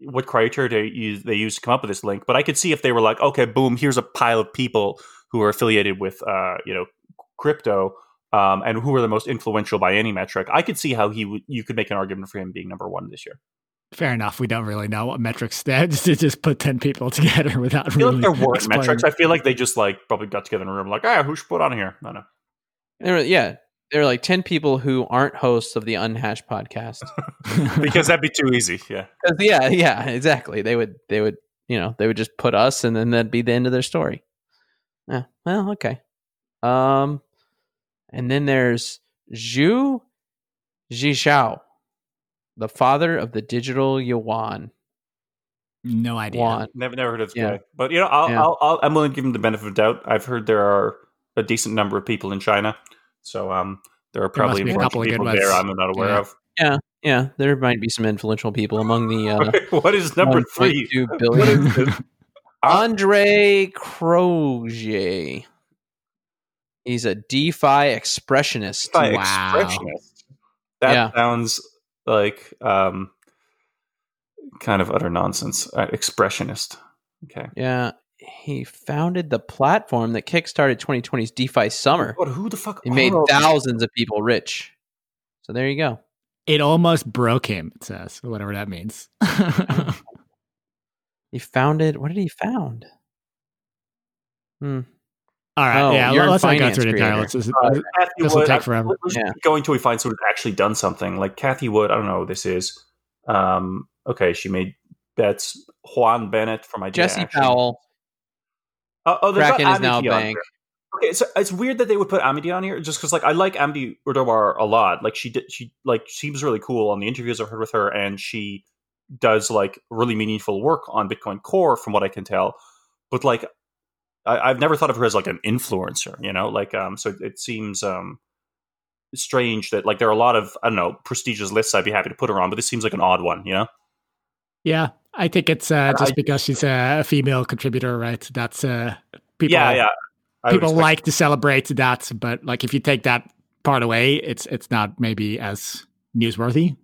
what criteria they use, they use to come up with this link, but I could see if they were like, okay, boom, here's a pile of people who are affiliated with, uh, you know, crypto, um, and who are the most influential by any metric. I could see how he would. You could make an argument for him being number one this year. Fair enough. We don't really know what metrics they just to just put ten people together without I feel really like there weren't explaining. metrics. I feel like they just like probably got together in a room, like, ah, who should put on here? I don't know. there were, yeah, there are like ten people who aren't hosts of the Unhashed podcast. because that'd be too easy. Yeah. 'Cause, yeah, yeah, exactly. They would, they would, you know, they would just put us, and then that'd be the end of their story. Yeah. Well, okay. Um, and then there's Zhu Zhishao, the father of the digital yuan. no idea. Yuan. Never, never heard of this Yeah. guy. But you know, I'll, Yeah. I'll, I'll, I'm willing to give him the benefit of doubt. I've heard there are a decent number of people in China, so um, there are probably be a couple of people ones. there I'm not aware Yeah. of. Yeah, yeah, there might be some influential people among the uh, what is number three? 1.2 What billion. Andre Cronje. He's a DeFi expressionist. By Wow. expressionist. That Yeah. sounds like um, kind of utter nonsense. Uh, expressionist. Okay. Yeah, he founded the platform that kickstarted 2020's DeFi summer. What? Who the fuck? He made oh, thousands of people rich. So there you go. It almost broke him. It says whatever that means. He founded. What did he found? Hmm. All right, Oh, yeah. you're in Let's not go finance through the entire creator. list. This, Uh, this will take forever. Let's Yeah. keep going until we find someone who's actually done something. Like Cathie Wood, I don't know who this is. Um, okay, she made bets. Juan Benet from Idea Jesse Action. Powell. Oh, oh they've Kraken is now Amity bank. here. Okay, so it's weird that they would put Amiti on here, just because like I like Amiti Uttarwar a lot. Like she did, she like seems really cool on the interviews I've heard with her, and she does like really meaningful work on Bitcoin Core, from what I can tell. But like, I, I've never thought of her as like an influencer. You know, like um, so it, seems um strange that like there are a lot of I don't know prestigious lists I'd be happy to put her on, but this seems like an odd one. You know. Yeah, I think it's uh, just I- because she's a female contributor, right? That's uh, people. yeah, yeah. I people like to celebrate that, but like if you take that part away, it's it's not maybe as newsworthy.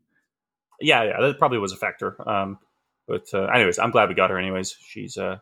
yeah, yeah, that probably was a factor. Um, but uh, anyways, I'm glad we got her. Anyways, she's uh,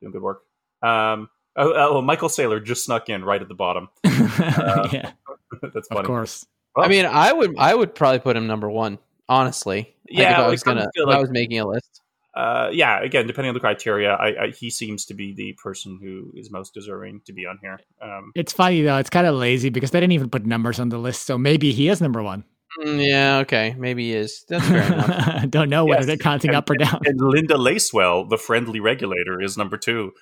doing good work. Um, oh, oh, Michael Saylor just snuck in right at the bottom. yeah, That's funny. of course. Well, I mean, I would I would probably put him number one. Honestly, Like, Yeah, if I was gonna, feel if I was making a list. uh, yeah. Again, depending on the criteria, I, I, he seems to be the person who is most deserving to be on here. Um, It's funny though; it's kind of lazy because they didn't even put numbers on the list, so maybe he is number one. Mm, yeah, okay, maybe he is. That's fair enough. Don't know whether Yes, they're counting and- up or down. and Linda Lacewell, the friendly regulator, is number two.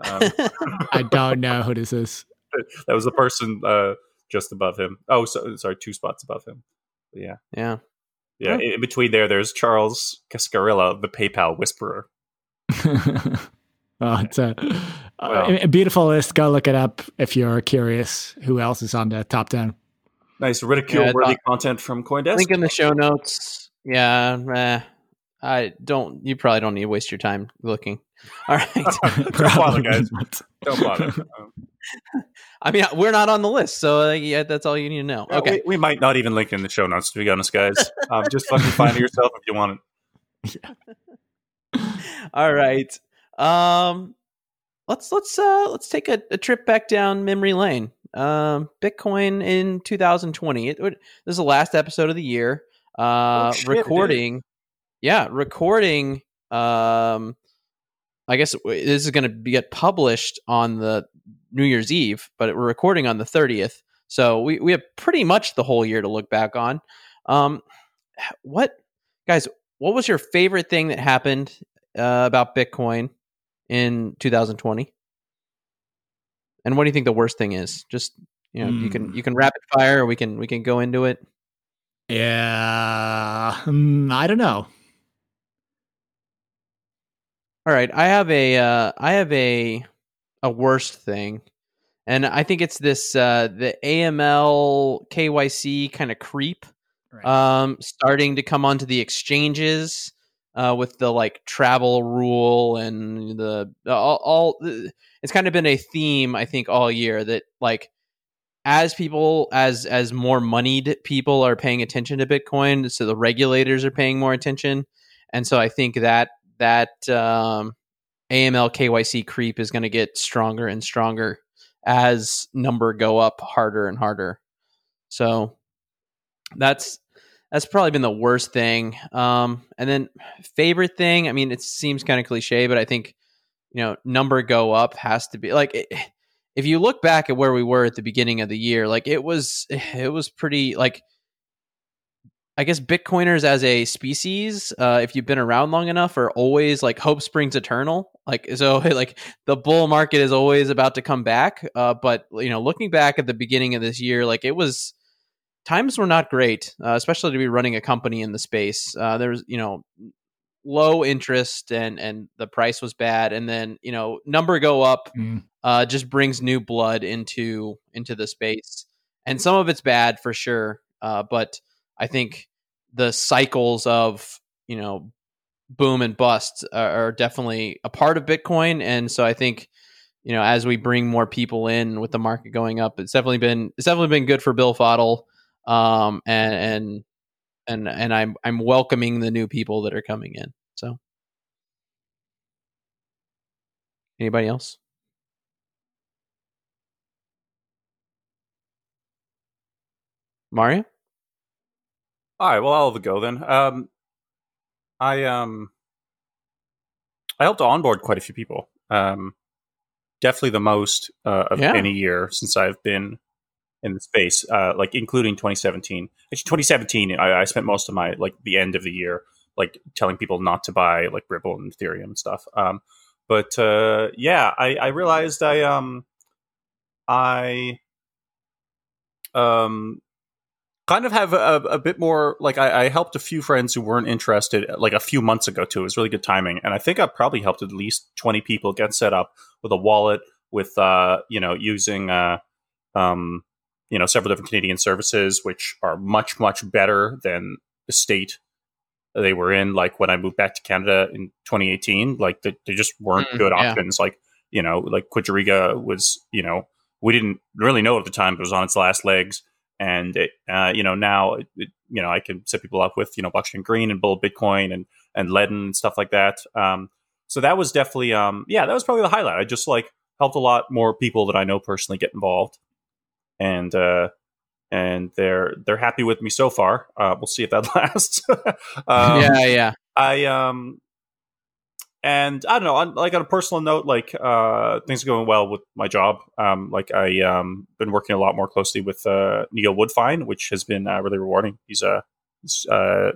Um, I don't know who this is. that was the person uh, just above him. Oh, so, sorry, two spots above him. But yeah, yeah. yeah. Oh. In in between there, there's Charles Cascarilla, the PayPal whisperer. oh, it's a, Well. a, a beautiful list. Go look it up if you're curious. Who else is on the top ten? Nice ridicule-worthy Yeah, content from CoinDesk. Link in the show notes. Yeah, eh, I don't. You probably don't need to waste your time looking. All right. Don't bother, guys. Don't bother. I mean, we're not on the list, so uh, yeah, that's all you need to know. well, Okay. we, we might not even link in the show notes, to be honest, guys. Um, just fucking find it yourself if you want it. Yeah. All right. Um, let's let's uh let's take a, a trip back down memory lane. Um, Bitcoin in 2020. It, would this is the last episode of the year. Uh, Oh, shit, it is. Yeah, recording. Um, I guess this is going to get published on the New Year's Eve, but we're recording on the 30th. So we, we have pretty much the whole year to look back on. Um, what guys? What was your favorite thing that happened uh, about Bitcoin in 2020? And what do you think the worst thing is? Just you know, you can Hmm. you can rapid fire. Or we can we can go into it. Yeah, mm, I don't know. All right, I have a uh, I have a a worst thing, and I think it's this uh, the AML KYC kind of creep Right. um, starting to come onto the exchanges uh, with the like travel rule and the all, all. It's kind of been a theme I think all year that like as people as as more moneyed people are paying attention to Bitcoin, so the regulators are paying more attention, and so I think that that um, AML KYC creep is going to get stronger and stronger as number go up harder and harder. So that's that's probably been the worst thing. Um, and then favorite thing, I mean, it seems kind of cliche, but I think you know number go up has to be like it, if you look back at where we were at the beginning of the year, like it was it was pretty like I guess Bitcoiners as a species, uh, if you've been around long enough, are always like hope springs eternal. Like so, like the bull market is always about to come back. Uh, but you know, looking back at the beginning of this year, like it was times were not great, uh, especially to be running a company in the space. Uh, there was you know low interest and and the price was bad, and then you know number go up Mm. uh, just brings new blood into into the space, and some of it's bad for sure. Uh, but I think the cycles of you know boom and bust are, definitely a part of Bitcoin, and so I think you know as we bring more people in with the market going up, it's definitely been it's definitely been good for Bill Fodl, um, and and and and I'm I'm welcoming the new people that are coming in. So anybody else? Mario? All right, well, I'll have a go then. Um, I um, I helped onboard quite a few people. Um, definitely the most uh, of Yeah. any year since I've been in the space, uh, like including 2017. Actually, 2017, I, I spent most of my like the end of the year like telling people not to buy like Ripple and Ethereum and stuff. Um, but uh, yeah, I, I realized I um, I um kind of have a, a bit more like I, I helped a few friends who weren't interested like a few months ago too. It was really good timing, and I think I probably helped at least twenty people get set up with a wallet, with uh, you know using uh, um, you know several different Canadian services, which are much much better than the state they were in. Like when I moved back to Canada in 2018, like they, they just weren't Mm, good yeah. options. Like you know, like Quadriga was you know we didn't really know at the time, it was on its last legs. And it, uh, you know, now, it, it- you know, I can set people up with, you know, Blockstream Green and bull Bitcoin and, and Ledn and stuff like that. Um, so that was definitely, um, yeah, that was probably the highlight. I just like helped a lot more people that I know personally get involved, and uh, and they're they're happy with me so far. Uh, we'll see if that lasts. um, yeah, yeah. I um and I don't know, on, like on a personal note, like uh things are going well with my job. Um like I um been working a lot more closely with uh Neil Woodfine, which has been uh, really rewarding. He's uh he's uh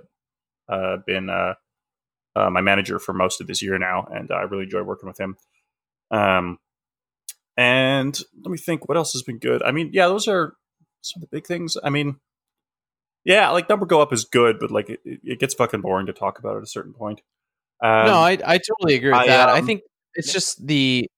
uh been uh, uh my manager for most of this year now and I really enjoy working with him. Um and let me think what else has been good. I mean, yeah, those are some of the big things. I mean, yeah, like number go up is good, but like it, it gets fucking boring to talk about at a certain point. Um, no, I I totally agree with I, that. I um, think it's just the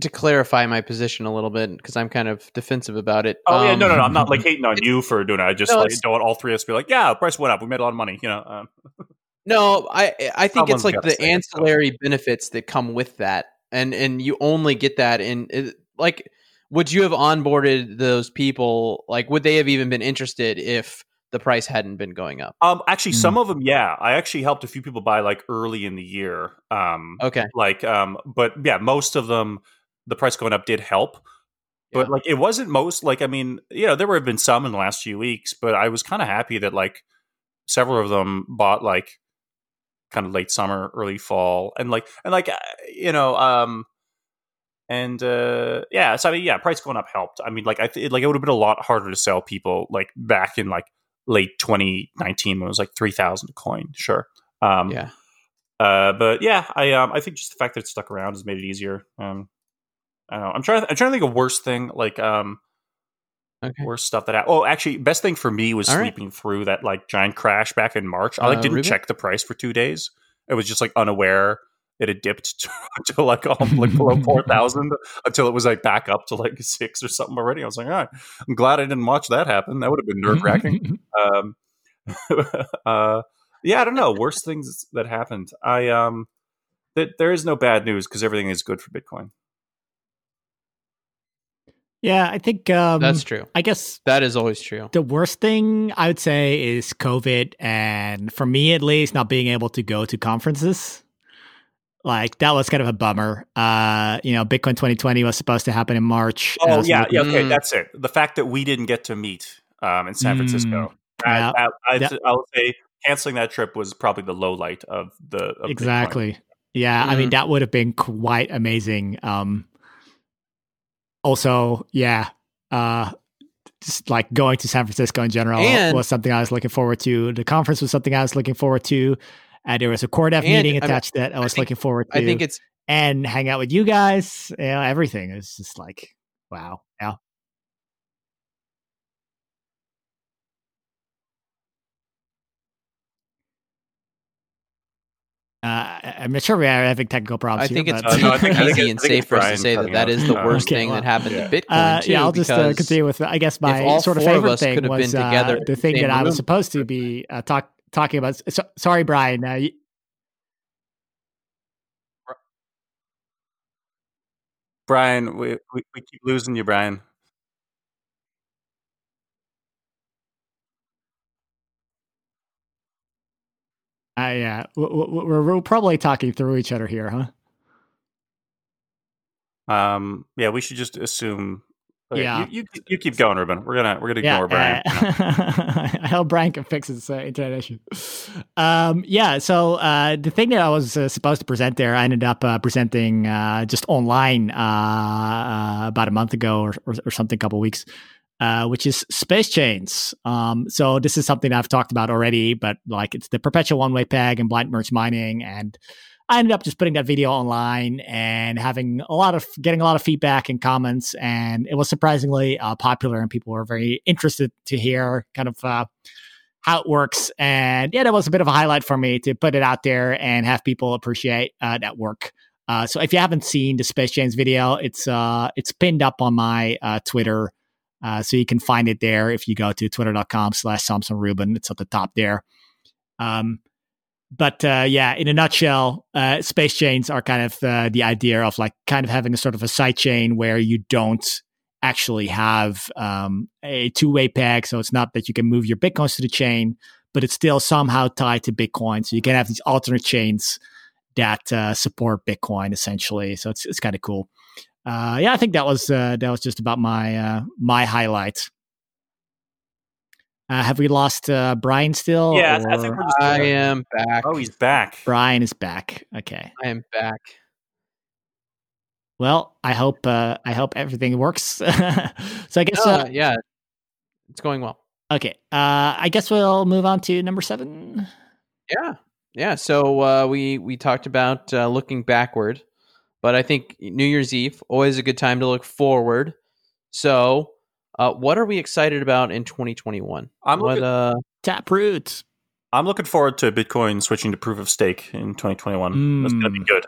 to clarify my position a little bit because I'm kind of defensive about it. Oh yeah, Um, no, no, no. I'm not like hating on you for doing it. I just No, like don't want all three of us to be like, yeah, price went up. We made a lot of money. You know. Um, No, I I think it's like the say it, so. ancillary benefits that come with that, and and you only get that in it- like. Would you have onboarded those people? Like, would they have even been interested if the price hadn't been going up? um, actually, Hmm. some of them, yeah, I actually helped a few people buy like early in the year. Um, Okay, like, um, but yeah, most of them, the price going up did help. But Yeah. like, it wasn't most. Like, I mean, you know, there have been some in the last few weeks, but I was kind of happy that like several of them bought like kind of late summer, early fall, and like and like uh, you know, um, and uh, yeah, so I mean, yeah, price going up helped. I mean, like I th- like it would have been a lot harder to sell people like back in like late 2019 when it was like three thousand a coin. Sure, um, yeah. uh, but yeah, I um, I think just the fact that it stuck around has made it easier. Um, I don't know. I'm trying. I'm trying to think of worst thing like um Okay. worst stuff that happened. Oh, actually, best thing for me was All right. sleeping through that like giant crash back in March. I like Uh, didn't Ruben? check the price for two days. It was just like unaware it had dipped to, to like um, like below four thousand until it was like back up to like six or something already. I was like, all right, I'm glad I didn't watch that happen. That would have been nerve wracking. um, uh, yeah, I don't know. Worst things that happened. I um, that there is no bad news because everything is good for Bitcoin. yeah, I think um, That's true. I guess That is always true. the worst thing I would say is COVID, and for me at least, not being able to go to conferences. Like that was kind of a bummer. Uh, you know, Bitcoin 2020 was supposed to happen in March. Oh was yeah, looking- yeah. Okay, Mm. that's it. The fact that we didn't get to meet um, in San Mm, Francisco. yeah. I, I, Yeah. I, will say canceling that trip was probably the low light of the of Bitcoin. exactly. Yeah, I mean Mhm. that would have been quite amazing. Um, also, yeah, uh, just like going to San Francisco in general And- was something I was looking forward to. The conference was something I was looking forward to. Uh, there was a Core Dev And, meeting I mean, attached that I was think- looking forward to. I think it's and hang out with you guys. You know, everything is just like wow. Yeah. Uh, I- I'm not sure we are having technical problems. I here, think it's but- Uh, no, I think- easy and I think it's safe for us to say that cutting that out. is the worst Okay, thing well, that happened yeah. to Bitcoin Uh, too. yeah, I'll just uh, continue with. I guess my sort of four of favorite thing could have been was uh, the the thing same that I was supposed to be uh, talk talking about. So, sorry, Brian. Uh, y- Brian, we, we we keep losing you, Brian. uh, yeah, w- we're, we're probably talking through each other here, huh? Um, yeah, we should just assume. Okay, Yeah. you, you you keep going, Ruben. We're gonna we're gonna Yeah, ignore Brian. uh, I hope Brian can fix his uh, internet issue. Um, yeah, so uh, the thing that I was uh, supposed to present there, I ended up uh, presenting uh, just online uh, uh, about a month ago or, or, or something, a couple weeks, uh, which is space chains. Um, so this is something I've talked about already, but like it's the perpetual one-way peg and blind merge mining and I ended up just putting that video online and having a lot of getting a lot of feedback and comments, and it was surprisingly uh, popular, and people were very interested to hear kind of uh, how it works. And yeah, that was a bit of a highlight for me to put it out there and have people appreciate uh, that work. Uh, so if you haven't seen the Space Chains video, it's uh, it's pinned up on my uh, Twitter, so you can find it there if you go to twitter.com slash Somsen Ruben. It's at the top there. Um, but uh, yeah, in a nutshell, uh, space chains are kind of uh, the idea of like kind of having a sort of a side chain where you don't actually have um, a two way peg. So it's not that you can move your bitcoins to the chain, but it's still somehow tied to Bitcoin. So you can have these alternate chains that uh, support Bitcoin essentially. So it's it's kind of cool. Uh, yeah, I think that was uh, that was just about my my highlight. Uh, have we lost uh, Brian still? Yeah, I- I think we're just. I am back. Oh, he's back. Brian is back. Okay. I am back. Well, I hope uh, I hope everything works. so I guess Uh, uh, yeah, it's going well. okay. Uh, I guess we'll move on to number seven. Yeah, yeah. So uh, we we talked about uh, looking backward, but I think New Year's Eve always a good time to look forward. So, uh, what are we excited about in 2021? I'm what looking, uh, Taproot. I'm looking forward to Bitcoin switching to proof of stake in 2021. That's going to be Mm. good.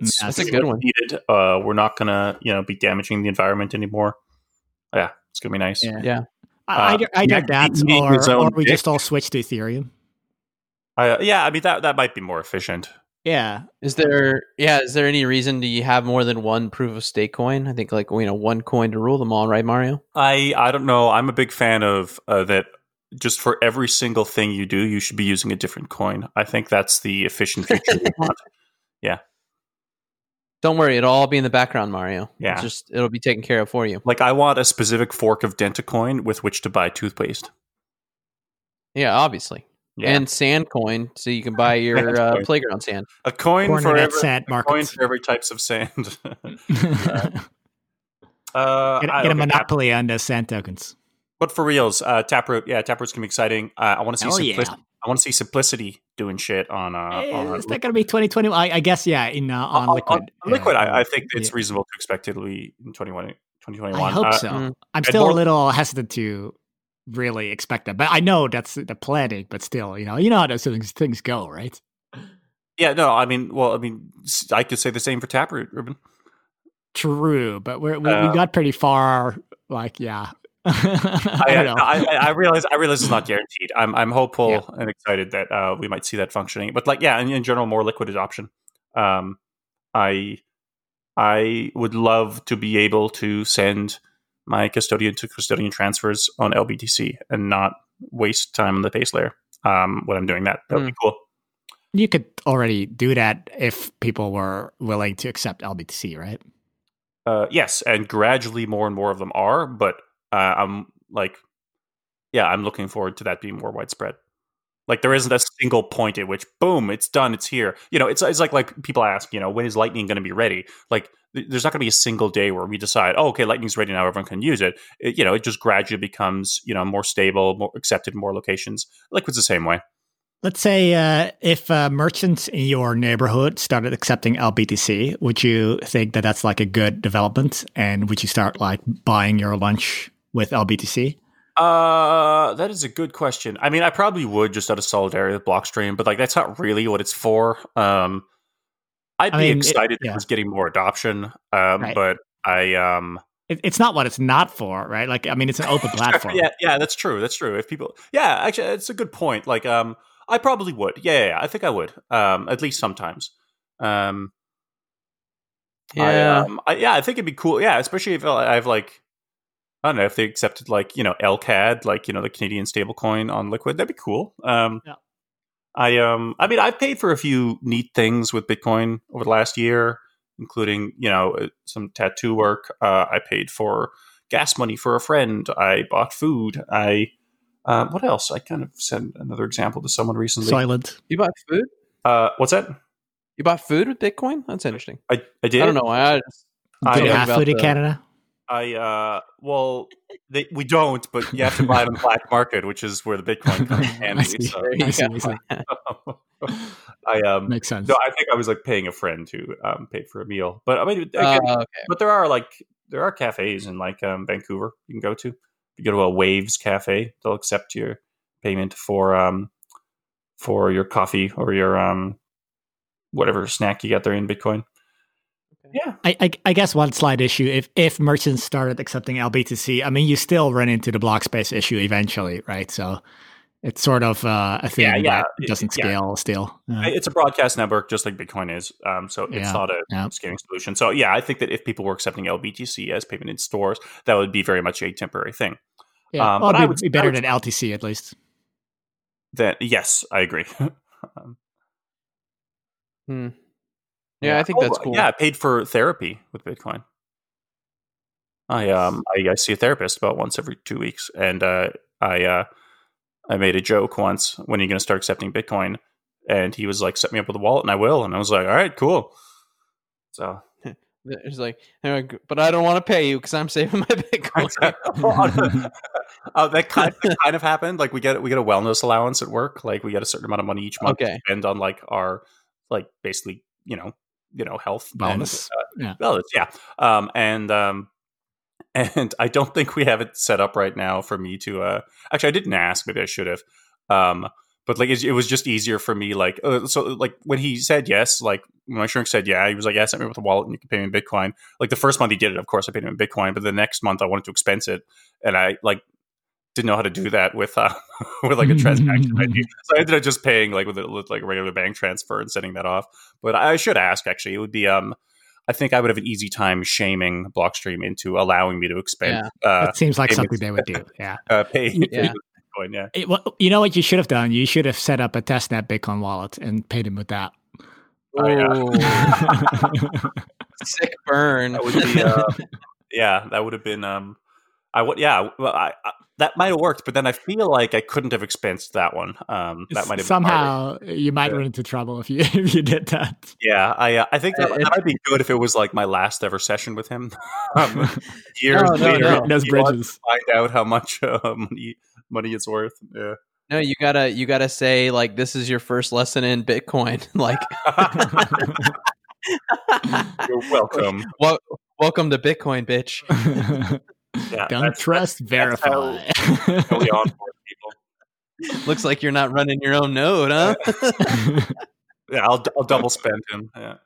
It's, That's a good one. Needed. Uh, we're not going to, you know, be damaging the environment anymore. Yeah, it's going to be nice. Yeah. yeah, I- either, Uh, either yeah, that, or, or we dick. just all switch to Ethereum. Uh, yeah, I mean that that might be more efficient. Yeah. is there yeah is there any reason do you have more than one proof of stake coin? I think like you know one coin to rule them all, right, Mario? I I don't know. I'm a big fan of uh, that. Just for every single thing you do, you should be using a different coin. I think that's the efficient future we want. Yeah. Don't worry, it'll all be in the background, Mario. Yeah. It's just it'll be taken care of for you. Like I want a specific fork of Dentacoin with which to buy toothpaste. Yeah, obviously. Yeah, And sand coin, so you can buy your uh, playground sand. a coin Corner for every sand a coin for every types of sand. get uh, get I- a okay, monopoly on the sand tokens. But for reals, uh, Taproot, yeah, Taproot's gonna be exciting. Uh, I want to see Hell yeah. I want to see simplicity doing shit on uh, Eh, on, is that going to be 2020? I, I guess, yeah, in uh, on, on- Liquid. on liquid. uh, I, I think it's yeah. reasonable to expect it'll be in 21, 2021. I hope Uh, so. mm. I'm still more- a little hesitant to really expect that, but I know that's the planning. But still, you know, you know how those things things go, right? Yeah, no, I mean, well, I mean, I could say the same for Taproot, Ruben. True, but we're, we Uh, we got pretty far. Like, yeah, I, I, don't know. I, I, I realize I realize it's not guaranteed. I'm I'm hopeful Yeah. and excited that uh, we might see that functioning. But like, yeah, in, in general, more liquid adoption. Um, I I would love to be able to send my custodian to custodian transfers on LBTC and not waste time on the base layer. Um, when I'm doing that, that would be cool. you could already do that if people were willing to accept LBTC, right? Uh, yes, and gradually more and more of them are, but uh, I'm like, yeah, I'm looking forward to that being more widespread. Like there isn't a single point at which boom, it's done, it's here. You know, it's it's like like people ask, you know, when is Lightning going to be ready? Like there's not going to be a single day where we decide, oh, okay, Lightning's ready now, everyone can use it. it. You know, it just gradually becomes you know more stable, more accepted, in more locations. Liquid's the same way. Let's say uh, if uh, merchants in your neighborhood started accepting LBTC, would you think that that's like a good development? And would you start like buying your lunch with LBTC? Uh, that is a good question. I mean, I probably would just out of solidarity with Blockstream, but like that's not really what it's for. Um, I'd I be mean, it- excited if yeah. it was getting more adoption. Um, Right. but I um, It, it's not what it's not for, right? Like, I mean, it's an open platform. yeah, yeah, that's true. That's true. If people, yeah, actually, it's a good point. Like, um, I probably would. Yeah, yeah, yeah, I think I would. Um, at least sometimes. Um, I, Yeah. um, I, yeah, I think it'd be cool. Yeah, especially if I have like, I don't know, if they accepted like you know LCAD, like you know the Canadian stablecoin on Liquid, that'd be cool. Um, Yeah. I um, I mean, I've paid for a few neat things with Bitcoin over the last year, including you know uh, some tattoo work. Uh, I paid for gas money for a friend. I bought food. I uh, what else? I kind of sent another example to someone recently. Silent. You bought food? uh, what's that? You bought food with Bitcoin? That's interesting. I I did. I don't know. I just, I, Do you don't have about food in the- Canada? I uh well they, we don't, but you have to buy it on the black market, which is where the Bitcoin comes handy. So I see. I. Um Makes sense. no, I think I was like paying a friend to um pay for a meal. But I mean again, Uh, okay. but there are like there are cafes in like um Vancouver you can go to. If you go to a Waves cafe, they'll accept your payment for um for your coffee or your um whatever snack you got there in Bitcoin. Yeah. I, I, I guess one slight issue if if merchants started accepting LBTC, I mean, you still run into the block space issue eventually, right? So it's sort of uh, a thing Yeah, yeah. that doesn't Yeah. scale still. Uh, It's a broadcast network, just like Bitcoin is. Um, so it's Yeah, not a yeah. scaling solution. So yeah, I think that if people were accepting LBTC as payment in stores, that would be very much a temporary thing. yeah, um, well, but I it'd would- be better would- than LTC at least. That yes, I agree. Um, Hmm. Yeah, I think that's Oh, cool. Yeah, I paid for therapy with Bitcoin. I um I, I see a therapist about once every two weeks, and uh, I uh, I made a joke once when are you're going to start accepting Bitcoin, and he was like, "Set me up with a wallet, and I will." And I was like, "All right, cool." So It's like, "Uh, but I don't want to pay you because I'm saving my Bitcoin. uh, that kind that kind of happened. Like we get we get a wellness allowance at work. Like we get a certain amount of money each month Okay. to spend on like our like basically you know you know health and, uh, Yeah. wellness, yeah. Um, and um, and I don't think we have it set up right now for me to. Uh, actually, I didn't ask. Maybe I should have. Um, but like it, it was just easier for me. Like uh, so, like when he said yes, like when my shrink said yeah, he was like, "Yeah, send me with a wallet and you can pay me in Bitcoin." Like the first month he did it, of course, I paid him in Bitcoin. But the next month I wanted to expense it, and I like didn't know how to do that with uh, with like a transaction ID. So I ended up just paying like with, a, with like a regular bank transfer and sending that off. But I should ask actually. It would be um. I think I would have an easy time shaming Blockstream into allowing me to expend uh, that seems like payments. something they would do. Yeah. uh, pay Yeah. Bitcoin. Yeah. It- well, you know what you should have done? You should have set up a testnet Bitcoin wallet and paid him with that. Oh, yeah. Sick burn. That would be, uh, yeah, that would have been. Um, I would, yeah, well, I, I, that might have worked, but then I feel like I couldn't have expensed that one. Um, that might have been somehow you might Yeah. run into trouble if you if you did that. Yeah, I, uh, I think that, Uh, that might be good if it was like my last ever session with him. um, years No, no, later, no. Those bridges. to find out how much uh, money money it's worth. Yeah. no, you gotta you gotta say like this is your first lesson in Bitcoin. like, You're welcome. well, welcome to Bitcoin, bitch. Yeah, Don't that's- trust, that's how- verify. Early on for people. Looks like you're not running your own node, huh? Yeah, I'll, I'll double spend him. Yeah.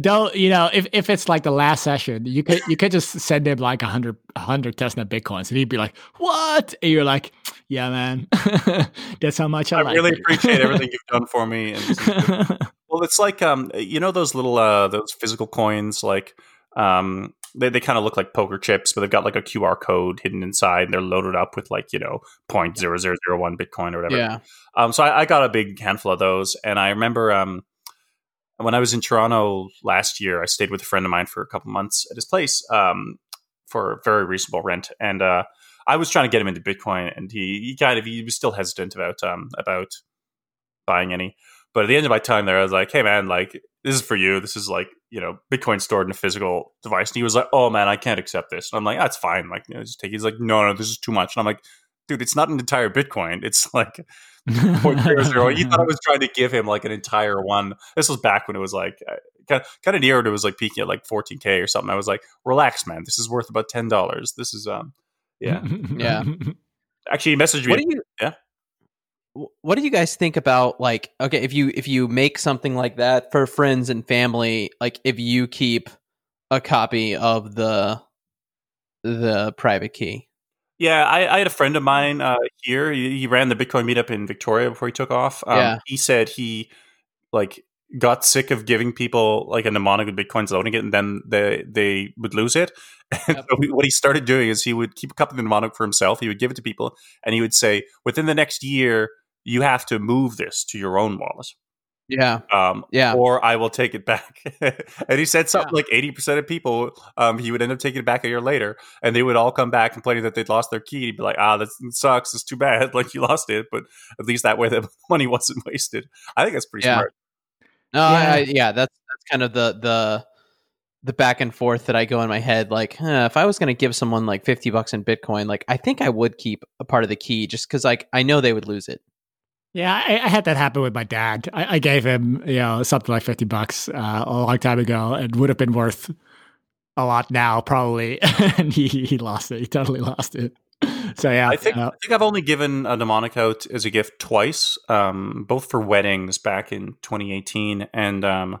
Don't you know if, if it's like the last session, you could you could just send him like a hundred a hundred testnet bitcoins, and he'd be like, "What?" And you're like, "Yeah, man, that's how much I, I like really you." appreciate everything you've done for me. And this is good. well, it's like um, you know those little uh, those physical coins, like um, they they kind of look like poker chips, but they've got like a QR code hidden inside, and they're loaded up with like you know point zero zero zero one Bitcoin or whatever. yeah. Um, so I, I got a big handful of those, and I remember um, when I was in Toronto last year, I stayed with a friend of mine for a couple months at his place um, for very reasonable rent, and uh, I was trying to get him into Bitcoin, and he, he kind of he was still hesitant about um, about buying any. But at the end of my time there, I was like, "Hey, man, like this is for you. This is like you know Bitcoin stored in a physical device." And he was like, "Oh man, I can't accept this." And I'm like, "That's fine. Like, you know, just take." it." He's like, "No, no, this is too much." And I'm like, "Dude, it's not an entire Bitcoin. It's like." point zero zero. You thought I was trying to give him like an entire one. This was back when it was like kind of, kind of near it. It was like peaking at like 14k or something. I was like, relax, man. This is worth about ten dollars. This is um, yeah. Yeah. Actually, he messaged me. What do you? Yeah. Wh- What do you guys think about like okay if you if you make something like that for friends and family like if you keep a copy of the the private key Yeah, I, I had a friend of mine uh, here. He, he ran the Bitcoin meetup in Victoria before he took off. Um, Yeah. He said he like got sick of giving people like a mnemonic with Bitcoins loading it, and then they they would lose it. And Yep. so what he started doing is he would keep a copy of the mnemonic for himself. He would give it to people, and he would say, "Within the next year, you have to move this to your own wallet." yeah um, Yeah. or I will take it back. and he said something like 80% of people, um, he would end up taking it back a year later, and they would all come back complaining that they'd lost their key. He'd be like, ah, that sucks. It's too bad. Like, you lost it, but at least that way the money wasn't wasted. I think that's pretty Yeah. smart. no I, Yeah. I, yeah that's that's kind of the the the back and forth that I go in my head like huh, if I was going to give someone like 50 bucks in bitcoin like I think I would keep a part of the key just cuz like I know they would lose it Yeah, I, I had that happen with my dad. I, I gave him, you know, something like fifty bucks uh, a long time ago, and would have been worth a lot now, probably. and he he lost it. He totally lost it. So yeah, I think uh, I think I've only given a mnemonic out as a gift twice, um, both for weddings back in 2018, and um,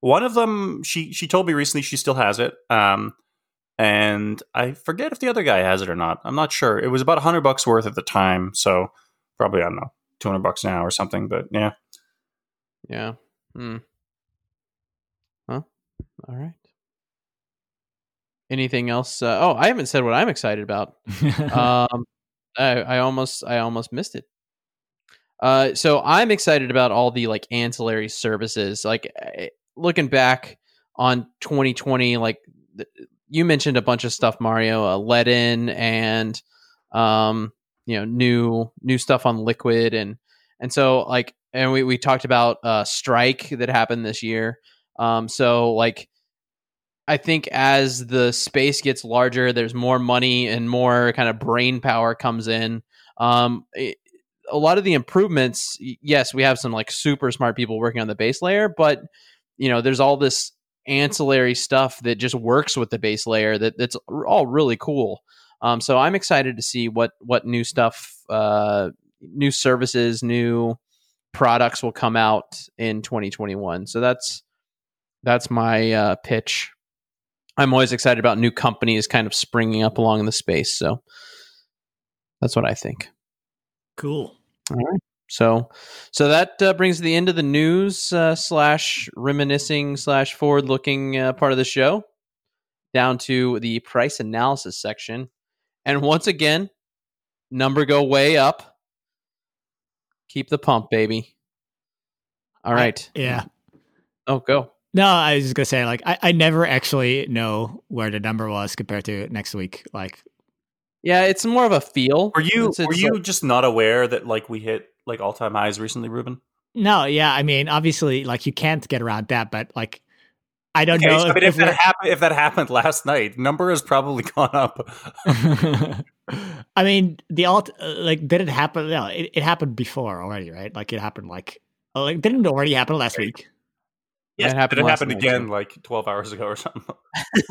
One of them, she she told me recently she still has it. Um, and I forget if the other guy has it or not. I'm not sure. It was about hundred bucks worth at the time, so probably I don't know, two hundred bucks now or something. But yeah, Yeah. Hmm. Huh. All right. Anything else? Uh, oh, I haven't said what I'm excited about. um, I, I almost I almost missed it. Uh, so I'm excited about all the like ancillary services. Like eh, looking back on 2020, like th- you mentioned a bunch of stuff, Mario, uh, Ledn and um, you know new new stuff on Liquid and and so like and we we talked about uh strike that happened this year. Um, so like I think as the space gets larger, there's more money and more kind of brain power comes in. Um, it, a lot of the improvements, yes, we have some like super smart people working on the base layer, but you know, there's all this ancillary stuff that just works with the base layer that that's all really cool. Um, so I'm excited to see what what new stuff, uh, new services, new products will come out in 2021. So that's that's my uh, pitch. I'm always excited about new companies kind of springing up along in the space. So that's what I think. cool. All right. So, so that uh, brings the end of the news uh, slash reminiscing slash forward looking uh, part of the show. Down to the price analysis section, and once again, number go way up. Keep the pump, baby. All right. Yeah. Oh, go. No, I was just gonna say, like, I, I never actually know where the number was compared to next week. Like, Yeah, it's more of a feel. were you It's- it's were you like- just not aware that like we hit like all time highs recently, Ruben? no, yeah, I mean, obviously, like, you can't get around that, but like, I don't Okay, know so, I mean, if, if, that happened, if that happened last night, number has probably gone up. I mean, the alt, uh, like, did it happen? No, it, it happened before already, right? Like, it happened like, oh, like, didn't it already happen last week? Yes, That happened it happened again too. like 12 hours ago or something.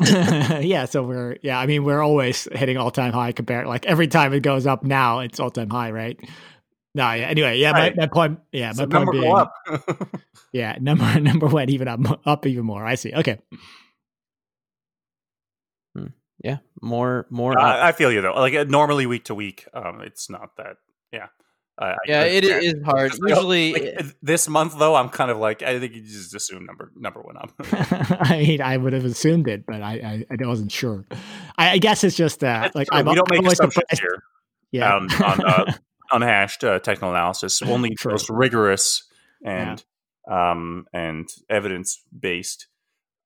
yeah, so we're yeah, I mean we're always hitting all time high compared like every time it goes up now it's all time high, right? No, yeah. Anyway, yeah, Right. my, my point yeah, So my point being up. yeah, number number went even up up even more. I see. Okay. yeah, more more. up. I, I feel you though. Like uh, normally week to week, um, it's not that. Yeah. I, I- yeah, I- it is hard. Like, Usually, like, this month though, I'm kind of like I think you just assume number number went up. I mean, I would have assumed it, but I I, I wasn't sure. I, I guess it's just uh, like true. I'm, we don't I'm make assumptions here Yeah. um, on uh, unhashed uh, technical analysis. Only True. most rigorous and um, and evidence based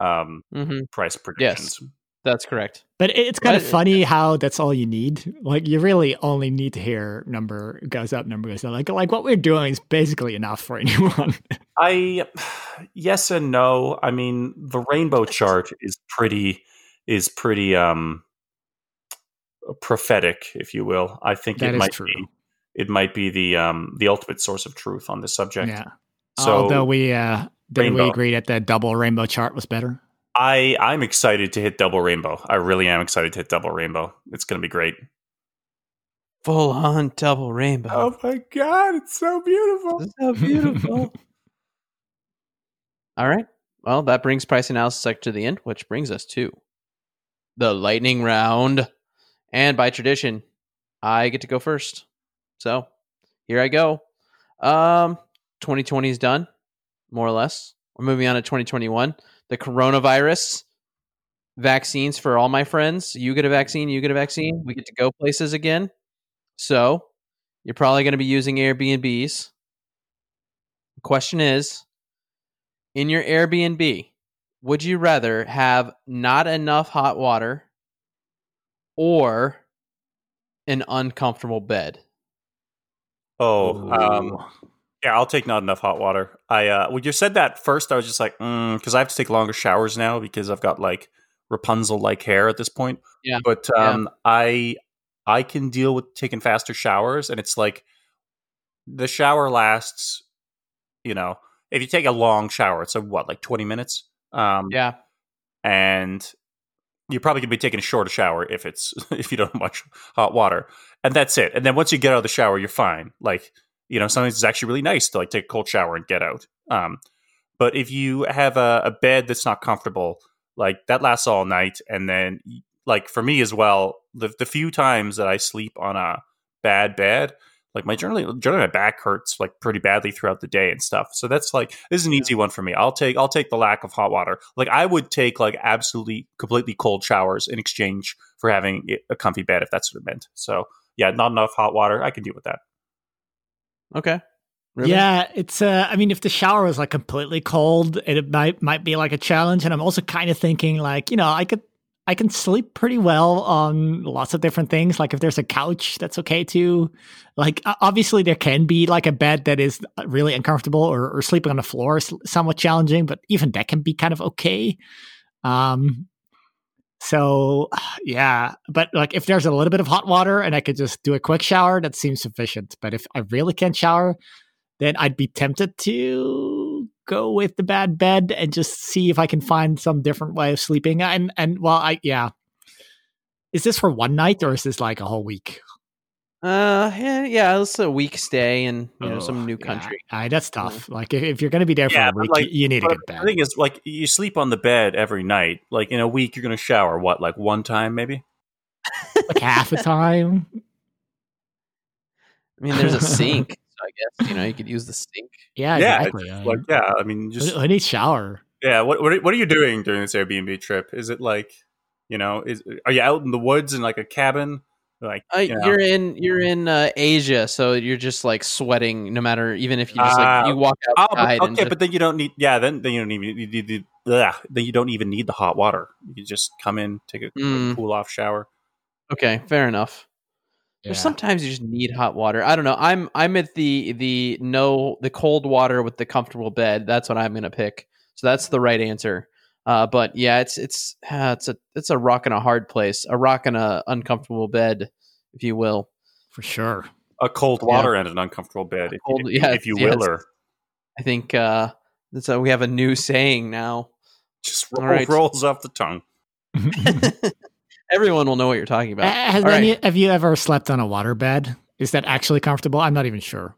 um, Mhm, price predictions. Yes. that's correct. But it's kind of funny how that's all you need. Like you really only need to hear number goes up, number goes down. Like like what we're doing is basically enough for anyone. I yes and no. I mean, the rainbow chart is pretty is pretty um prophetic, if you will. I think That it is might true. be it might be the um the ultimate source of truth on this subject. yeah. So Although we uh did we Rainbow. agree that the double rainbow chart was better? I I'm excited to hit double rainbow. I really am excited to hit double rainbow. It's going to be great. Full on double rainbow. Oh my god, it's so beautiful. It's so beautiful. All right. Well, that brings price analysis sector to the end, which brings us to the lightning round. And by tradition, I get to go first. So here I go. Um, 2020 is done, more or less. We're moving on to 2021. The coronavirus vaccines for all my friends. You get a vaccine, you get a vaccine. We get to go places again. So you're probably going to be using Airbnbs. The question is in your Airbnb, would you rather have not enough hot water or an uncomfortable bed? Oh, um, yeah, I'll take not enough hot water. I uh, when you said that first, I was just like, because I have to take longer showers now because I've got like Rapunzel like hair at this point. Yeah. but um, I I can deal with taking faster showers, and it's like the shower lasts. You know, if you take a long shower, it's a what like twenty minutes. Um, yeah. and you're probably gonna be taking a shorter shower if it's if you don't have much hot water, and that's it. And then once you get out of the shower, you're fine. Like you know, sometimes it's actually really nice to like take a cold shower and get out. Um, But if you have a, a bed that's not comfortable, like that lasts all night, and then like for me as well, the, the few times that I sleep on a bad bed, like my generally generally my back hurts like pretty badly throughout the day and stuff. So that's like this is an easy one for me. I'll take I'll take the lack of hot water. Like I would take like absolutely completely cold showers in exchange for having a comfy bed if that's what it meant. So yeah, not enough hot water. I can deal with that. Okay. Ruben? Yeah, it's. Uh, I mean, if the shower was like completely cold, it might might be like a challenge. And I'm also kind of thinking like, you know, I could I can sleep pretty well on lots of different things. Like if there's a couch, that's okay too. Like obviously there can be like a bed that is really uncomfortable or, or sleeping on the floor is somewhat challenging, but even that can be kind of okay. Um, so yeah, but like if there's a little bit of hot water and I could just do a quick shower, that seems sufficient. But if I really can't shower, then I'd be tempted to go with the bad bed and just see if I can find some different way of sleeping. And and well, I yeah. Is this for one night or is this like a whole week? Uh, yeah, yeah, it's a week stay in you know some new country. Yeah, that's tough. Like if, if you're going to be there for Yeah, a week, like, you need a But good bed. the thing is, like, you sleep on the bed every night. Like in a week, you're going to shower what, like one time, maybe? like half a time. I mean, there's a sink, so I guess you know you could use the sink. Yeah, yeah, exactly. it's like yeah. I mean, just who, who needs shower? yeah. What what are, what are you doing during this Airbnb trip? Is it like, you know, is are you out in the woods in like a cabin? Like, Uh, you know? You're in you're in uh, Asia, so you're just like sweating, no matter even if you just Ah, like you walk Oh, but- outside. and okay, just, but then you don't need. Yeah, then then you don't even. You, you, you, ugh, then you don't even need the hot water. You just come in, take a, Mm. cool off shower. okay, fair enough. Yeah. Sometimes you just need hot water. I don't know. I'm I'm at the the no the cold water with the comfortable bed. That's what I'm gonna pick. So that's the right answer. Uh, but yeah, it's it's uh, it's a it's a rock and a hard place, a rock and a uncomfortable bed, if you will. for sure. A cold Yeah. water and an uncomfortable bed, if, cold- if, yes, if you yes. will, or I think uh, that's a, we have a new saying now. just roll, right. rolls off the tongue. Everyone will know what you're talking Uh, about. Has any, right. have you ever slept on a waterbed? Is that actually comfortable? I'm not even sure.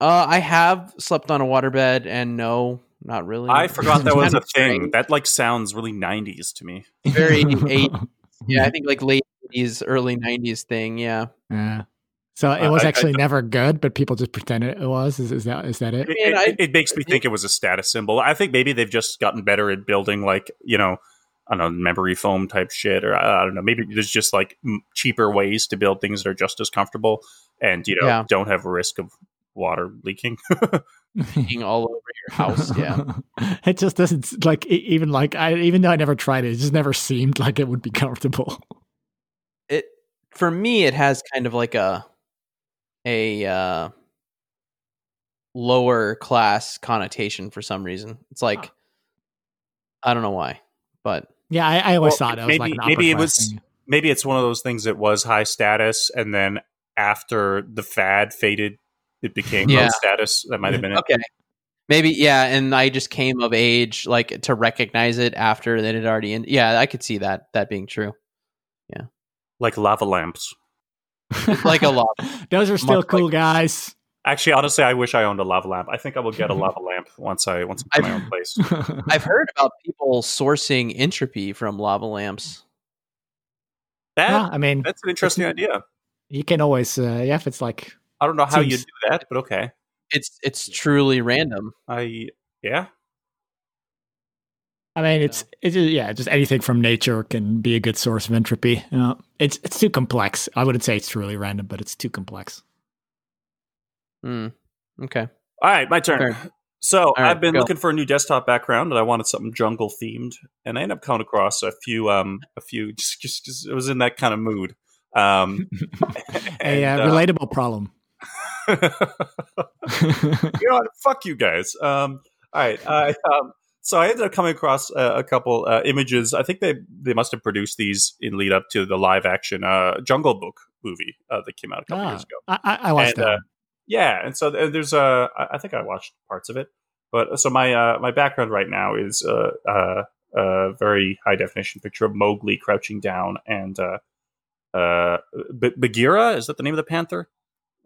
Uh, I have slept on a waterbed, and no, not really. I forgot that was a thing. strange. That like sounds really '90s to me. Very eight, yeah, I think like late '80s, early '90s thing. Yeah, Yeah. So it Uh, was I- I actually never good, but people just pretended it was. Is, is that is that it? It, it- it makes me think it was a status symbol. I think maybe they've just gotten better at building like you know, I don't know, memory foam type shit, or I, I don't know. Maybe there's just like m- cheaper ways to build things that are just as comfortable and you know Yeah. don't have a risk of water leaking. being all over your house. Yeah, it just doesn't like even like I even though I never tried it, it just never seemed like it would be comfortable. it for me, it has kind of like a a uh, lower class connotation for some reason. It's like I don't know why, but Yeah, I, I always Well, thought it was like maybe- an maybe it was- thing. maybe it's one of those things that was high status, and then after the fad faded, it became low Yeah. status. That might have been it. okay. Maybe yeah, and I just came of age like to recognize it after that it already in. Yeah, I could see that that being true. Yeah, like lava lamps. Like a lot. Those are still Much cool, like- guys. Actually, honestly, I wish I owned a lava lamp. I think I will get a lava lamp once I once I get my own place. I've heard about people sourcing entropy from lava lamps. That Yeah, I mean, that's an interesting idea. you can always, uh, yeah, if it's like, I don't know how you do that, but okay. It's it's truly random. I yeah. I mean, it's it's just, yeah, just anything from nature can be a good source of entropy. You know, it's it's too complex. I wouldn't say it's truly random, but it's too complex. Hmm. Okay. All right, my turn. Fair. So right, I've been go. looking for a new desktop background, and I wanted something jungle themed, and I ended up coming across a few, um, a few. Just, just, just it was in that kind of mood. Um, a and, uh, uh, relatable problem. you know what? Fuck you guys. Um, all right. I, um, so I ended up coming across uh, a couple uh, images. I think they they must have produced these in lead up to the live action uh, Jungle Book movie uh, that came out a couple Ah, years ago. I, I I watched And, that. Uh, Yeah, and so there's a. I I think I watched parts of it, but so my uh, my background right now is uh, uh, a very high definition picture of Mowgli crouching down and uh, uh, B- Bagheera is that the name of the panther?